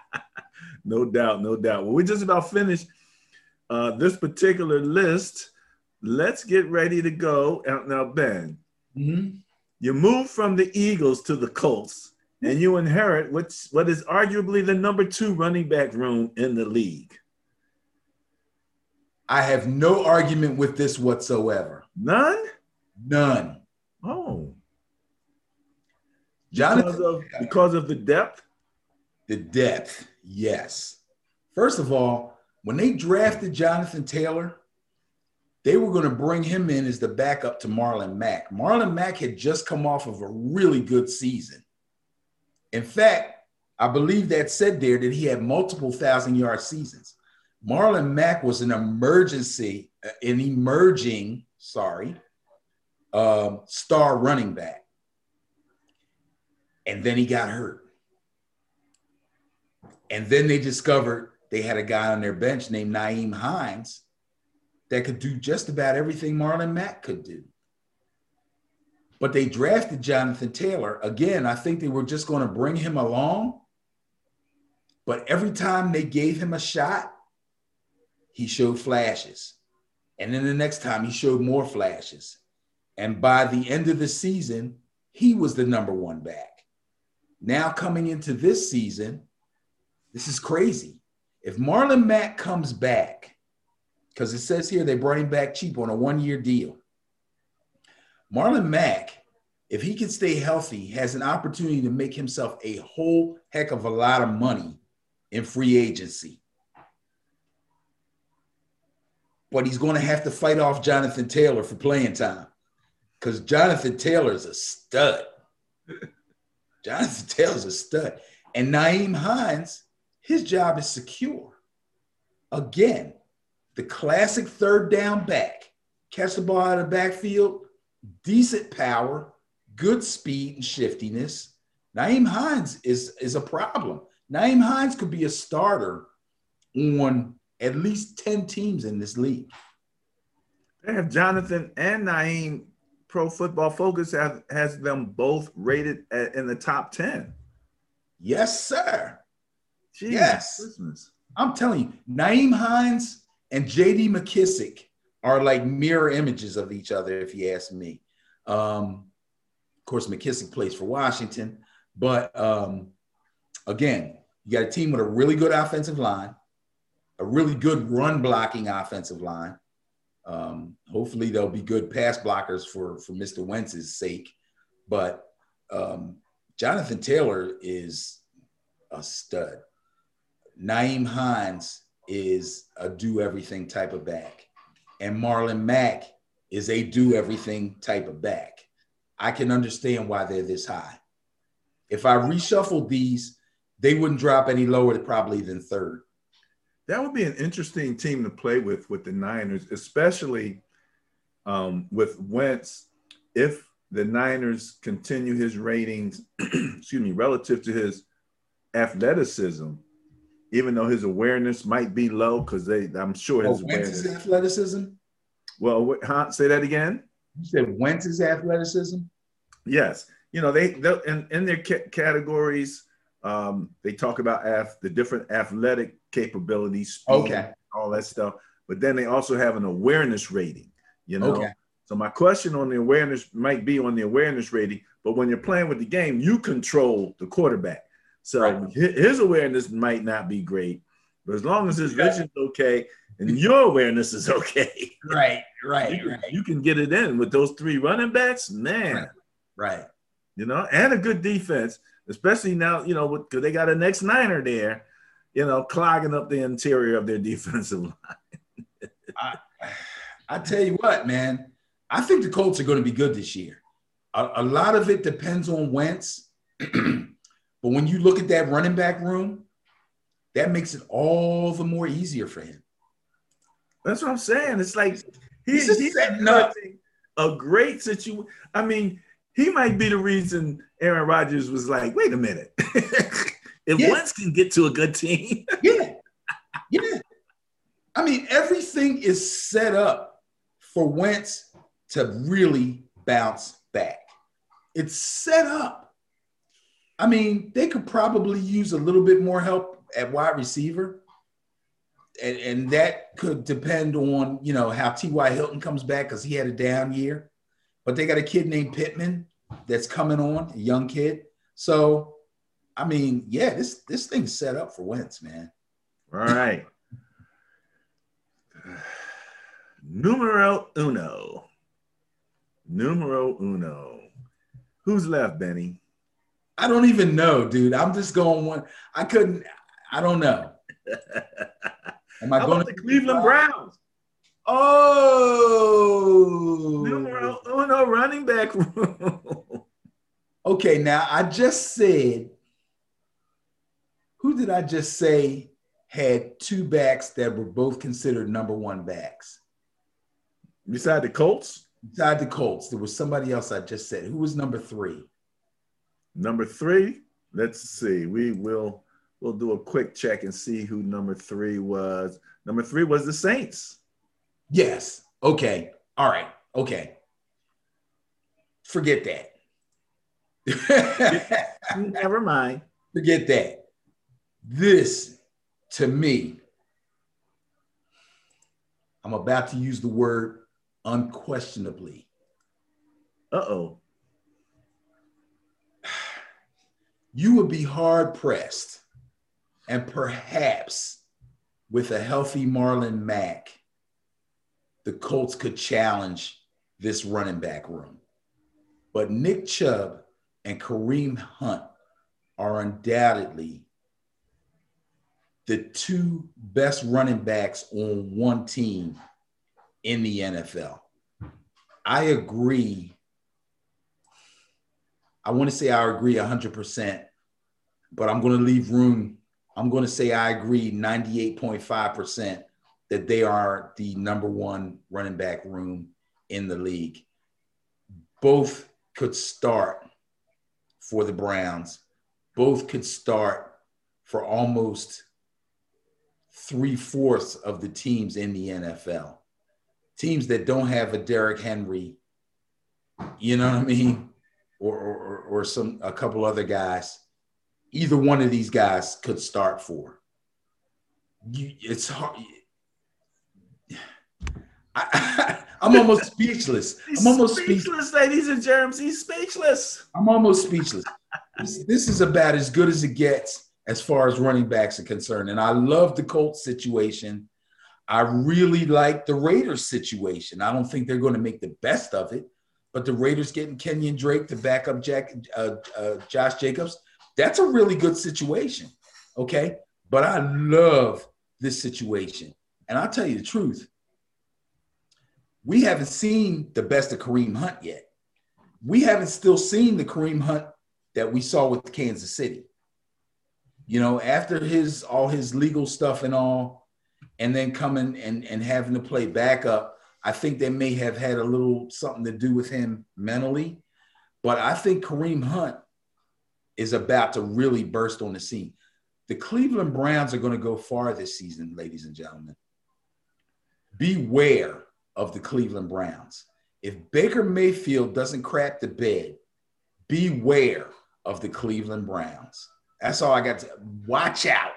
[LAUGHS] no doubt, no doubt. Well, we're just about finished uh, this particular list. Let's get ready to go. out Now, Ben, Mm-hmm. You move from the Eagles to the Colts, and you inherit what's what is arguably the number two running back room in the league. I have no argument with this whatsoever. None? None. Oh. Jonathan, because of, because of the depth? The depth, yes. First of all, when they drafted Jonathan Taylor, they were going to bring him in as the backup to Marlon Mack. Marlon Mack had just come off of a really good season. In fact, I believe that said there that he had multiple thousand yard seasons. Marlon Mack was an emergency, uh, an emerging, sorry, um, star running back. And then he got hurt. And then they discovered they had a guy on their bench named Nyheim Hines that could do just about everything Marlon Mack could do. But they drafted Jonathan Taylor. Again, I think they were just going to bring him along. But every time they gave him a shot, he showed flashes. And then the next time he showed more flashes. And by the end of the season, he was the number one back. Now coming into this season, this is crazy. If Marlon Mack comes back, because it says here they brought him back cheap on a one-year deal. Marlon Mack, if he can stay healthy, has an opportunity to make himself a whole heck of a lot of money in free agency. But he's going to have to fight off Jonathan Taylor for playing time because Jonathan Taylor is a stud. Jonathan Taylor's a stud. And Nyheim Hines, his job is secure. Again, the classic third down back, catch the ball out of the backfield, decent power, good speed and shiftiness. Nyheim Hines is, is a problem. Nyheim Hines could be a starter on at least 10 teams in this league. They have Jonathan and Nyheim. Pro Football Focus have, has them both rated at, in the top 10. Yes, sir. Jeez, yes. Christmas. I'm telling you, Nyheim Hines and JD McKissic are like mirror images of each other, if you ask me. Um, of course, McKissic plays for Washington, but um, again, you got a team with a really good offensive line, a really good run blocking offensive line. Um, hopefully, they'll be good pass blockers for for Mr. Wentz's sake. But um, Jonathan Taylor is a stud. Nyheim Hines is a do everything type of back, and Marlon Mack is a do everything type of back. I can understand why they're this high. If I reshuffled these, they wouldn't drop any lower probably than third. That would be an interesting team to play with with the Niners, especially um, with Wentz. If the Niners continue his ratings, [CLEARS THROAT] excuse me, relative to his athleticism, even though his awareness might be low, because they, I'm sure his oh, awareness. athleticism. Well, huh, say that again. You said Wentz's athleticism. Yes, you know they in in their ca- categories. Um, they talk about af- the different athletic capabilities, speed, okay, all that stuff. But then they also have an awareness rating. You know. Okay. So my question on the awareness might be on the awareness rating, but when you're playing with the game, you control the quarterback. So right. his awareness might not be great, but as long as his vision's okay and your awareness is okay, right, [LAUGHS] right, you, right, you can get it in with those three running backs, man. Right. right. You know, and a good defense, especially now. You know, because they got a next niner there. You know, clogging up the interior of their [LAUGHS] defensive line. I, I tell you what, man I think the Colts are going to be good this year. A, a lot of it depends on Wentz. [CLEARS THROAT] but when you look at that running back room, that makes it all the more easier for him. That's what I'm saying. It's like he's, he's setting up a great situation. I mean, he might be the reason Aaron Rodgers was like, wait a minute. [LAUGHS] if yeah. Wentz can get to a good team. [LAUGHS] yeah. Yeah. I mean, everything is set up for Wentz to really bounce back. It's set up. I mean, they could probably use a little bit more help at wide receiver. And, and that could depend on, you know, how T.Y. Hilton comes back because he had a down year. But they got a kid named Pittman that's coming on, a young kid. So, I mean, yeah, this this thing's set up for Wentz, man. All right. Numero uno. Numero uno. Who's left, Benny? I don't even know, dude. I'm just going one. I couldn't. I don't know. [LAUGHS] Am I How going to the Cleveland Browns? Oh, numero uno running back [LAUGHS] okay, now I just said. Who did I just say had two backs that were both considered number one backs? Beside the Colts? Beside the Colts, there was somebody else I just said. Who was number three? Number three. Let's see. We will we'll do a quick check and see who number three was. Number three was the Saints. Yes. Okay. All right. Okay. Forget that. [LAUGHS] Never mind. Forget that. This, to me, I'm about to use the word unquestionably. Uh oh. [SIGHS] you would be hard pressed, and perhaps with a healthy Marlon Mack, the Colts could challenge this running back room. But Nick Chubb and Kareem Hunt are undoubtedly the two best running backs on one team in the NFL. I agree. I want to say I agree 100%, but I'm going to leave room. I'm going to say I agree 98.5% that they are the number one running back room in the league. Both could start for the Browns, both could start for almost three fourths of the teams in the NFL. Teams that don't have a Derrick Henry, you know what I mean, or, or, or some a couple other guys. Either one of these guys could start for. You, it's hard. I, [LAUGHS] am almost speechless. [LAUGHS] I'm almost speechless, speechless, ladies and germs. He's speechless. I'm almost speechless. this, this is about as good as it gets as far as running backs are concerned. And I love the Colts situation. I really like the Raiders situation. I don't think they're going to make the best of it, but the Raiders getting Kenyan Drake to back up Jack, uh, uh, Josh Jacobs, that's a really good situation. Okay. But I love this situation. And I'll tell you the truth. We haven't seen the best of Kareem Hunt yet. We haven't still seen the Kareem Hunt that we saw with Kansas City you know, after his all his legal stuff and all, and then coming and, and having to play backup, I think they may have had a little something to do with him mentally. But I think Kareem Hunt is about to really burst on the scene. The Cleveland Browns are going to go far this season, ladies and gentlemen. Beware of the Cleveland Browns. If Baker Mayfield doesn't crap the bed, beware of the Cleveland Browns. That's all I got to watch out.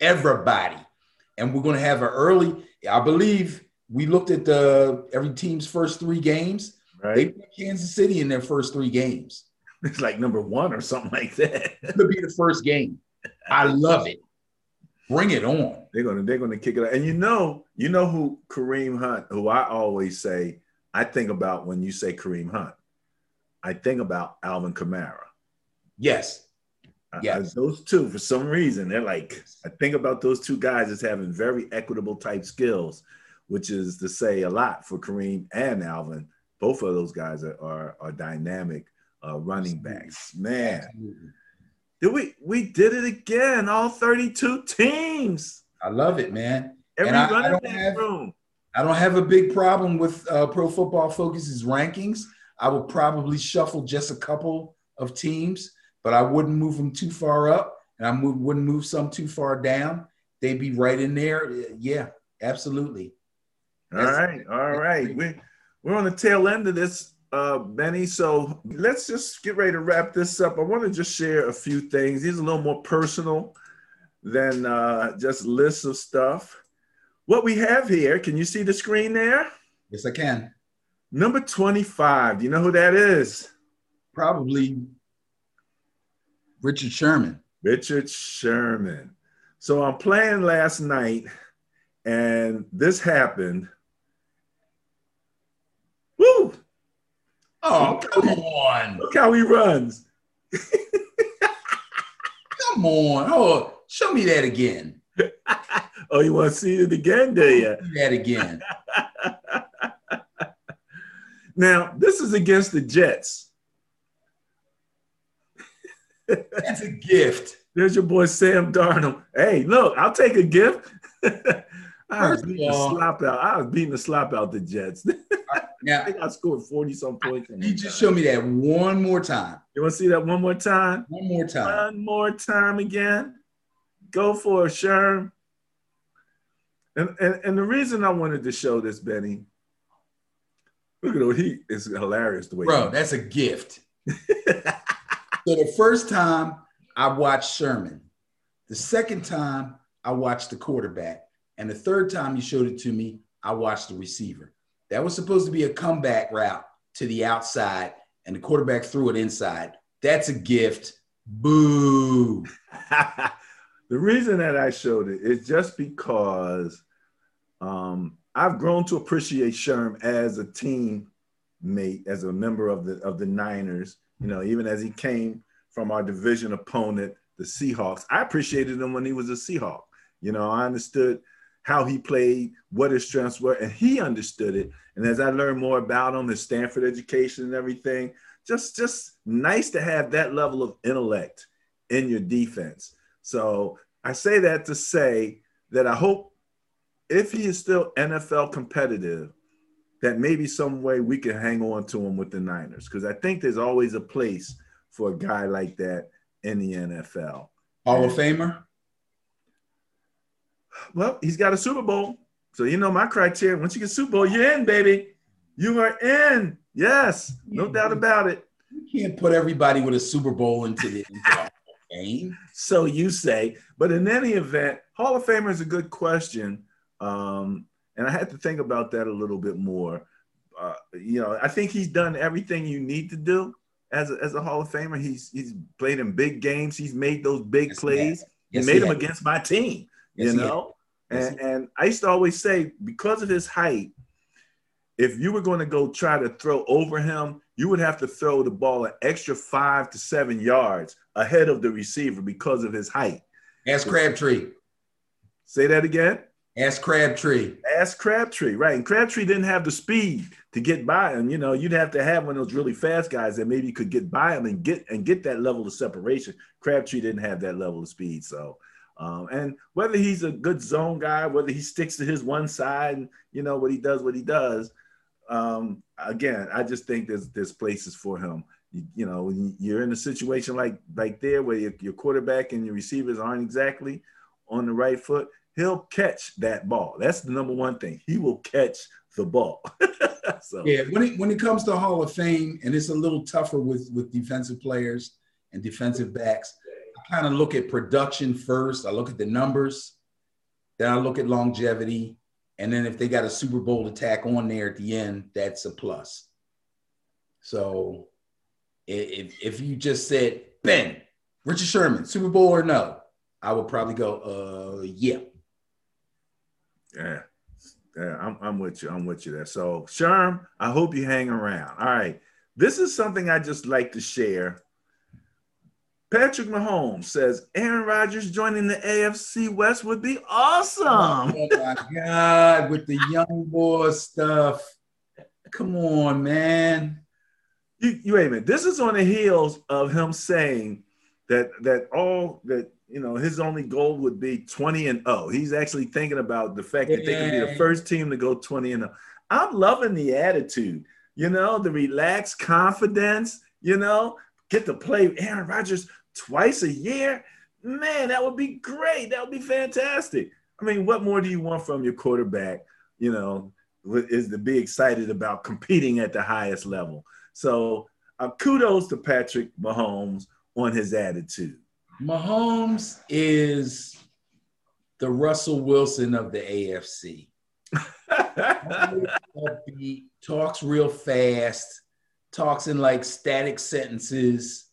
Everybody. And we're going to have an early, I believe we looked at the every team's first three games. Right. They put Kansas City in their first three games. It's like number one or something like that. could be the first game. I love it. Bring it on. They're gonna they're gonna kick it out. And you know, you know who Kareem Hunt, who I always say, I think about when you say Kareem Hunt. I think about Alvin Kamara. Yes. Yeah, those two for some reason they're like I think about those two guys as having very equitable type skills, which is to say a lot for Kareem and Alvin. Both of those guys are are, are dynamic uh, running backs. Man, did we we did it again? All thirty two teams. I love it, man. Every and running back have, room. I don't have a big problem with uh, Pro Football Focus's rankings. I would probably shuffle just a couple of teams but I wouldn't move them too far up, and I move, wouldn't move some too far down. They'd be right in there. Yeah, absolutely. All That's, right, all right. We we're on the tail end of this, uh, Benny. So let's just get ready to wrap this up. I want to just share a few things. These are a little more personal than uh, just lists of stuff. What we have here, can you see the screen there? Yes, I can. Number 25. Do you know who that is? Probably Richard Sherman. Richard Sherman. So I'm playing last night and this happened. Oh, come on. Look how he runs. come on. Oh, show me that again. [LAUGHS] oh, you want to see it again, do you? that again. [LAUGHS] now, this is against the Jets. That's a gift. There's your boy Sam Darnold. Hey, look, I'll take a gift. [LAUGHS] I was beating the slop out. I was beating the slop out the Jets. [LAUGHS] Now, I think I scored 40 some points. You just show me that one more time. You want to see that one more time? One more time. One more time again. Go for it, Sherm. And, and, and the reason I wanted to show this, Benny, look at him. He is hilarious the way. Bro, that's a gift. [LAUGHS] So the first time I watched Sherman, the second time I watched the quarterback, and the third time you showed it to me, I watched the receiver. That was supposed to be a comeback route to the outside, and the quarterback threw it inside. That's a gift. Boo. [LAUGHS] the reason that I showed it is just because um, I've grown to appreciate Sherm as a teammate, as a member of the of the Niners. You know, even as he came from our division opponent, the Seahawks, I appreciated him when he was a Seahawk. You know, I understood how he played, what his strengths were, and he understood it. And as I learned more about him, his Stanford education and everything, just just nice to have that level of intellect in your defense. So I say that to say that I hope if he is still NFL competitive, that maybe some way we can hang on to him with the Niners because I think there's always a place for a guy like that in the NFL. Hall of Famer. Well, he's got a Super Bowl. So you know my criteria. Once you get Super Bowl, you're in, baby. You are in. Yes, no doubt about it. You can't put everybody with a Super Bowl into the [LAUGHS] game. So you say, but in any event, Hall of Famer is a good question, um, and I had to think about that a little bit more. Uh, you know, I think he's done everything you need to do as a, as a Hall of Famer. He's he's played in big games. He's made those big yes, plays. He, yes, he made he them against my team. Yes, you know, and, and I used to always say because of his height, if you were going to go try to throw over him, you would have to throw the ball an extra five to seven yards ahead of the receiver because of his height. Ask Crabtree. Say that again. Ask Crabtree. Ask Crabtree, right? And Crabtree didn't have the speed to get by him. You know, you'd have to have one of those really fast guys that maybe could get by him and get and get that level of separation. Crabtree didn't have that level of speed, so um, and whether he's a good zone guy, whether he sticks to his one side, and you know what he does, what he does. Um, again, I just think there's there's places for him. You, you know, you're in a situation like like there where your, your quarterback and your receivers aren't exactly on the right foot. He'll catch that ball. That's the number one thing. He will catch the ball. [LAUGHS] so. Yeah, when it when it comes to Hall of Fame, and it's a little tougher with with defensive players and defensive backs kind of look at production first. I look at the numbers, then I look at longevity, and then if they got a Super Bowl attack on there at the end, that's a plus. So if if you just said Ben, Richard Sherman, Super Bowl or no, I would probably go, uh, yeah. Yeah. Yeah, I'm, I'm with you. I'm with you there. So, Sherm, I hope you hang around. All right. This is something I just like to share Patrick Mahomes says Aaron Rodgers joining the AFC West would be awesome. Oh my God, with the young boy stuff. Come on, man. You, you wait a minute. This is on the heels of him saying that that all that you know his only goal would be 20 and 0. He's actually thinking about the fact yeah. that they could be the first team to go 20 and 0. I'm loving the attitude, you know, the relaxed confidence, you know, get to play Aaron Rodgers twice a year, man, that would be great. That would be fantastic. I mean, what more do you want from your quarterback? You know, is to be excited about competing at the highest level. So, uh, kudos to Patrick Mahomes on his attitude. Mahomes is the Russell Wilson of the AFC. [LAUGHS] talks real fast, talks in like static sentences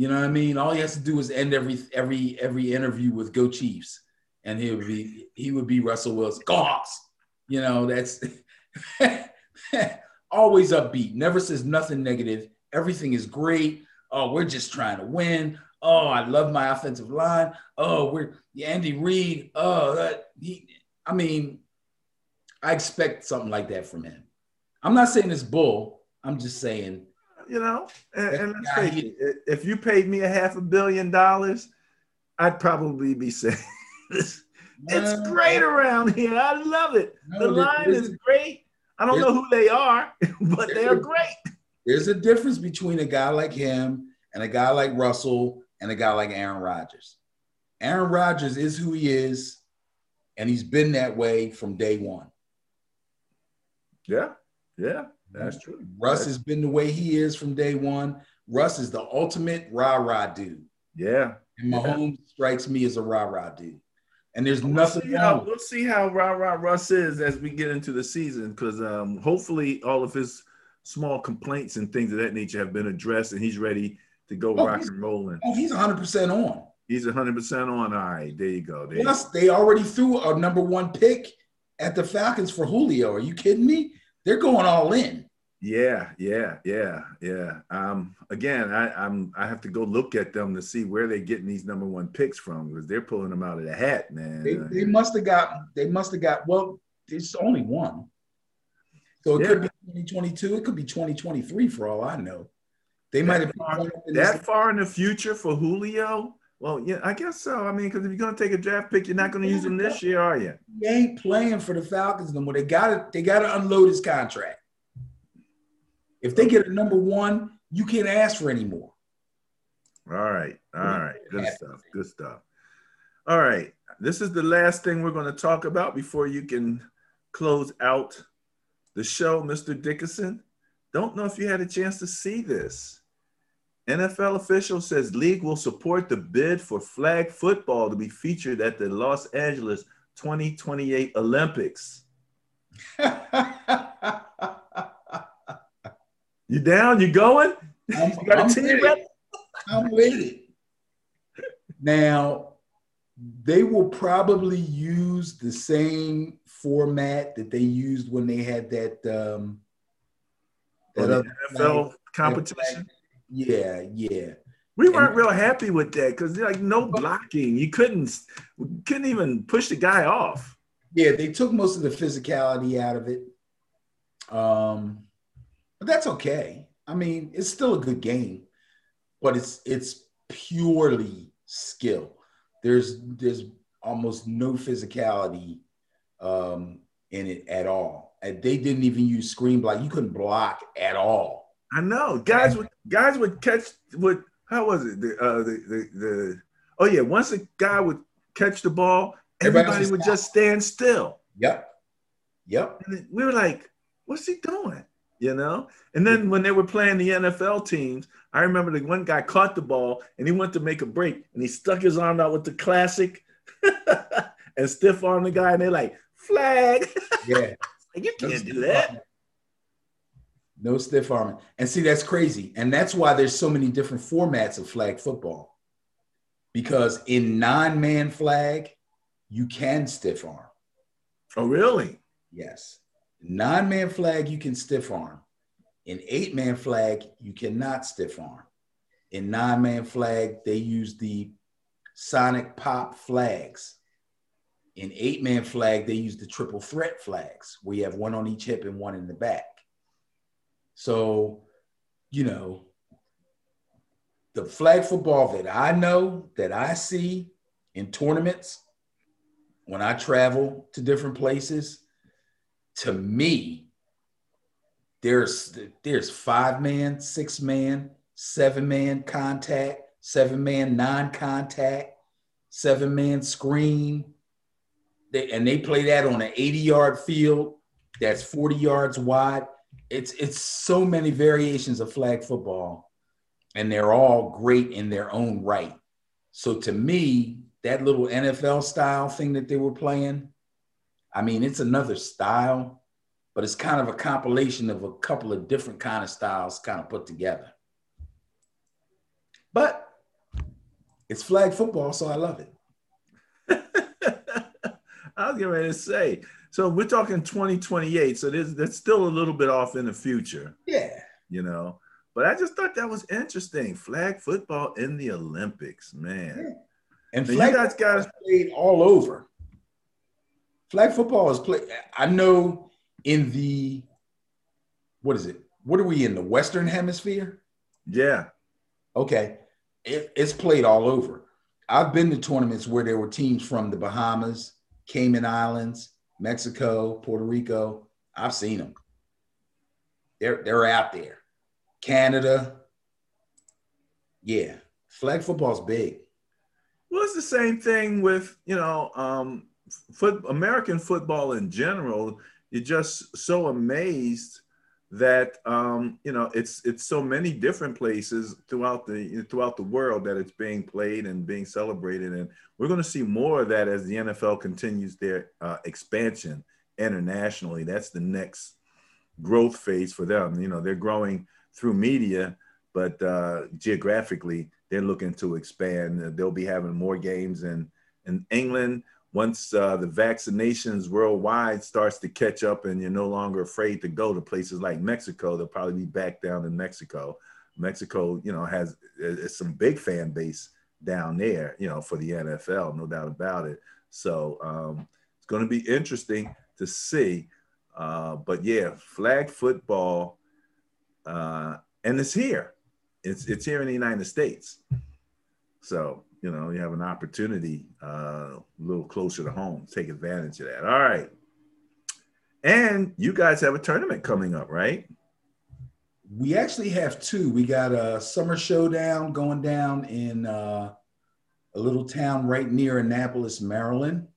you know what I mean? All he has to do is end every every every interview with "Go Chiefs," and he would be he would be Russell Wilson. Go Hawks! You know that's [LAUGHS] always upbeat. Never says nothing negative. Everything is great. Oh, we're just trying to win. Oh, I love my offensive line. Oh, we're Andy Reid. Oh, that, he. I mean, I expect something like that from him. I'm not saying it's bull. I'm just saying you know, and, and let's face it, if you paid me a half a billion dollars, I'd probably be [LAUGHS] saying it's great around here. I love it. the line is great. I don't know who they are, [LAUGHS] but they're great. There's a difference between a guy like him and a guy like Russell and a guy like Aaron Rodgers. Aaron Rodgers is who he is, and he's been that way from day one. Yeah, yeah. That's true. Russ That's... has been the way he is from day one. Russ is the ultimate rah rah dude. Yeah. And Mahomes yeah. strikes me as a rah rah dude. And there's we'll nothing. See how, we'll see how rah rah Russ is as we get into the season because um, hopefully all of his small complaints and things of that nature have been addressed and he's ready to go Oh, rock and rolling. Oh, he's 100% on. He's 100% on. All right, there you go. There you Plus, they already threw a number one pick at the Falcons for Julio. Are you kidding me? They're going all in. Yeah, yeah, yeah, yeah. Um, again, I, I'm I have to go look at them to see where they're getting these number one picks from because they're pulling them out of the hat, man. They, they must have got. They must have got. Well, there's only one, so it could be 2022. It could be 2023 for all I know. They might have far- picked one up in this- that far in the future for Julio? Well, yeah, I guess so. I mean, because if you're gonna take a draft pick, you're not gonna use him this year, are you? He ain't playing for the Falcons no more. They got to They got to unload his contract. If they get a number one, you can't ask for any more. All right, all right, good stuff, good stuff. All right, this is the last thing we're going to talk about before you can close out the show, Mr. Dickinson. Don't know if you had a chance to see this. NFL official says league will support the bid for flag football to be featured at the Los Angeles 2028 Olympics. [LAUGHS] You down? You going? I'm, [LAUGHS] You got a team with. I'm with it. Now, they will probably use the same format that they used when they had that um that NFL competition. Yeah, yeah. We weren't real happy with that because like no blocking. You couldn't couldn't even push the guy off. Yeah, they took most of the physicality out of it. Um, but that's okay. I mean, it's still a good game, but it's it's purely skill. There's there's almost no physicality um, in it at all. And they didn't even use screen block. You couldn't block at all. I know guys would guys would catch would how was it the uh the the, the oh yeah once a guy would catch the ball Everybody everybody would just stand still Yep. Yep. and we were like what's he doing you know and then when they were playing the NFL teams I remember the one guy caught the ball and he went to make a break and he stuck his arm out with the classic [LAUGHS] and stiff arm the guy and they're like flag [LAUGHS] Yeah. You can't do that. No stiff arming. And see, that's crazy. And that's why there's so many different formats of flag football. Because in nine man flag, you can stiff arm. Oh, really? Yes. Nine man flag, you can stiff arm. In eight man flag, you cannot stiff arm. In nine man flag, they use the sonic pop flags. In eight man flag, they use the triple threat flags, where you have one on each hip and one in the back. So, you know, the flag football that I know, that I see in tournaments, when I travel to different places, to me, there's there's five man, six man, seven man contact, seven man non-contact, seven man screen. They, and they play that on an 80 yard field that's 40 yards wide. It's it's so many variations of flag football, and they're all great in their own right. So to me, that little NFL style thing that they were playing, I mean, it's another style, but it's kind of a compilation of a couple of different kind of styles kind of put together. But it's flag football, so I love it. [LAUGHS] I was getting ready to say. So we're talking 2028. So there's that's still a little bit off in the future, Yeah. you know. But I just thought that was interesting. Flag football in the Olympics, man. And Now, you guys got- played all over. Flag football is played. I know in the what is it? What are we in the Western Hemisphere? Yeah. Okay, it, it's played all over. I've been to tournaments where there were teams from the Bahamas, Cayman Islands, Mexico, Puerto Rico. I've seen them. They're they're out there. Canada. Yeah, flag football's big. Well, it's the same thing with you know um, foot American football in general. You're just so amazed that um, you know it's it's so many different places throughout the throughout the world that it's being played and being celebrated, and we're going to see more of that as the NFL continues their uh, expansion internationally. That's the next growth phase for them. You know, they're growing through media but uh, geographically, they're looking to expand. They'll be having more games in in England once uh, the vaccinations worldwide starts to catch up and you're no longer afraid to go to places like Mexico, they'll probably be back down in Mexico. Mexico, you know, has some big fan base down there, you know, for the NFL, no doubt about it. So um, it's going to be interesting to see. Uh, but yeah, flag football, uh, and it's here. It's it's here in the United States. So you know, you have an opportunity uh, a little closer to home. Take advantage of that. All right. And you guys have a tournament coming up, right? We actually have two. We got a summer showdown going down in uh, a little town right near Annapolis, Maryland.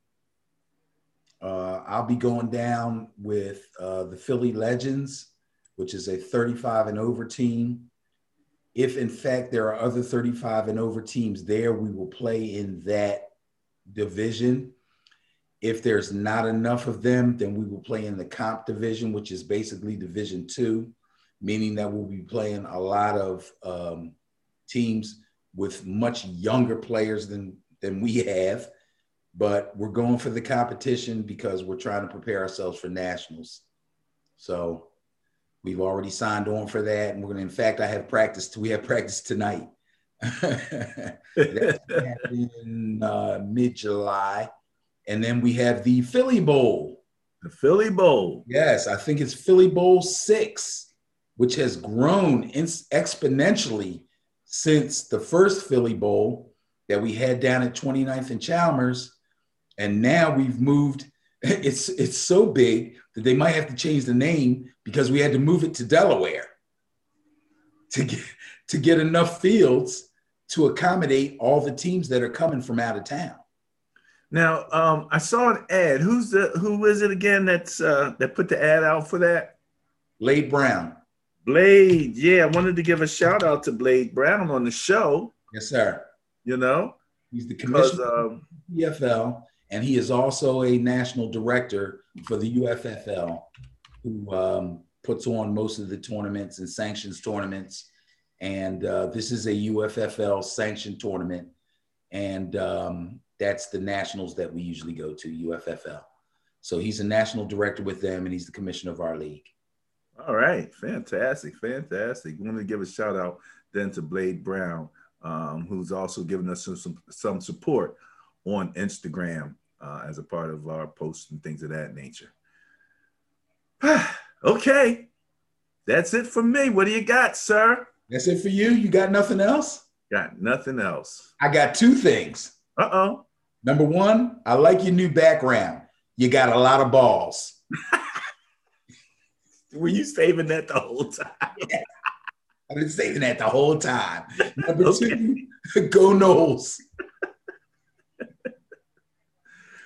Uh, I'll be going down with uh, the Philly Legends, which is a 35 and over team. If in fact there are other 35 and over teams there, we will play in that division. If there's not enough of them, then we will play in the comp division, which is basically Division Two, meaning that we'll be playing a lot of um, teams with much younger players than than we have. But we're going for the competition because we're trying to prepare ourselves for nationals. So We've already signed on for that, and we're going to. In fact, I have practice. We have practice tonight. [LAUGHS] That's in uh, mid July, and then we have the Philly Bowl. The Philly Bowl. Yes, I think it's Philly Bowl six, which has grown in- exponentially since the first Philly Bowl that we had down at 29th and Chalmers, and now we've moved. [LAUGHS] It's it's so big that they might have to change the name because we had to move it to Delaware to get to get enough fields to accommodate all the teams that are coming from out of town. Now, um, I saw an ad. Who's the who is it again that's uh, that put the ad out for that? Blade Brown. Blade, yeah, I wanted to give a shout out to Blade Brown on the show. Yes, sir. You know, he's the commissioner um, of the PFL, and he is also a national director for the UFFL who um, puts on most of the tournaments and sanctions tournaments. And uh, this is a UFFL sanctioned tournament. And um, that's the nationals that we usually go to, UFFL. So he's a national director with them and he's the commissioner of our league. All right. Fantastic. Fantastic. Want to give a shout out then to Blade Brown, um, who's also given us some, some support on Instagram uh, as a part of our posts and things of that nature. [SIGHS] okay. That's it for me. What do you got, sir? That's it for you. You got nothing else? Got nothing else. I got two things. Uh oh. Number one, I like your new background. You got a lot of balls. [LAUGHS] Were you saving that the whole time? Yeah. [LAUGHS] I've been saving that the whole time. Number [LAUGHS] okay. two, go Noles.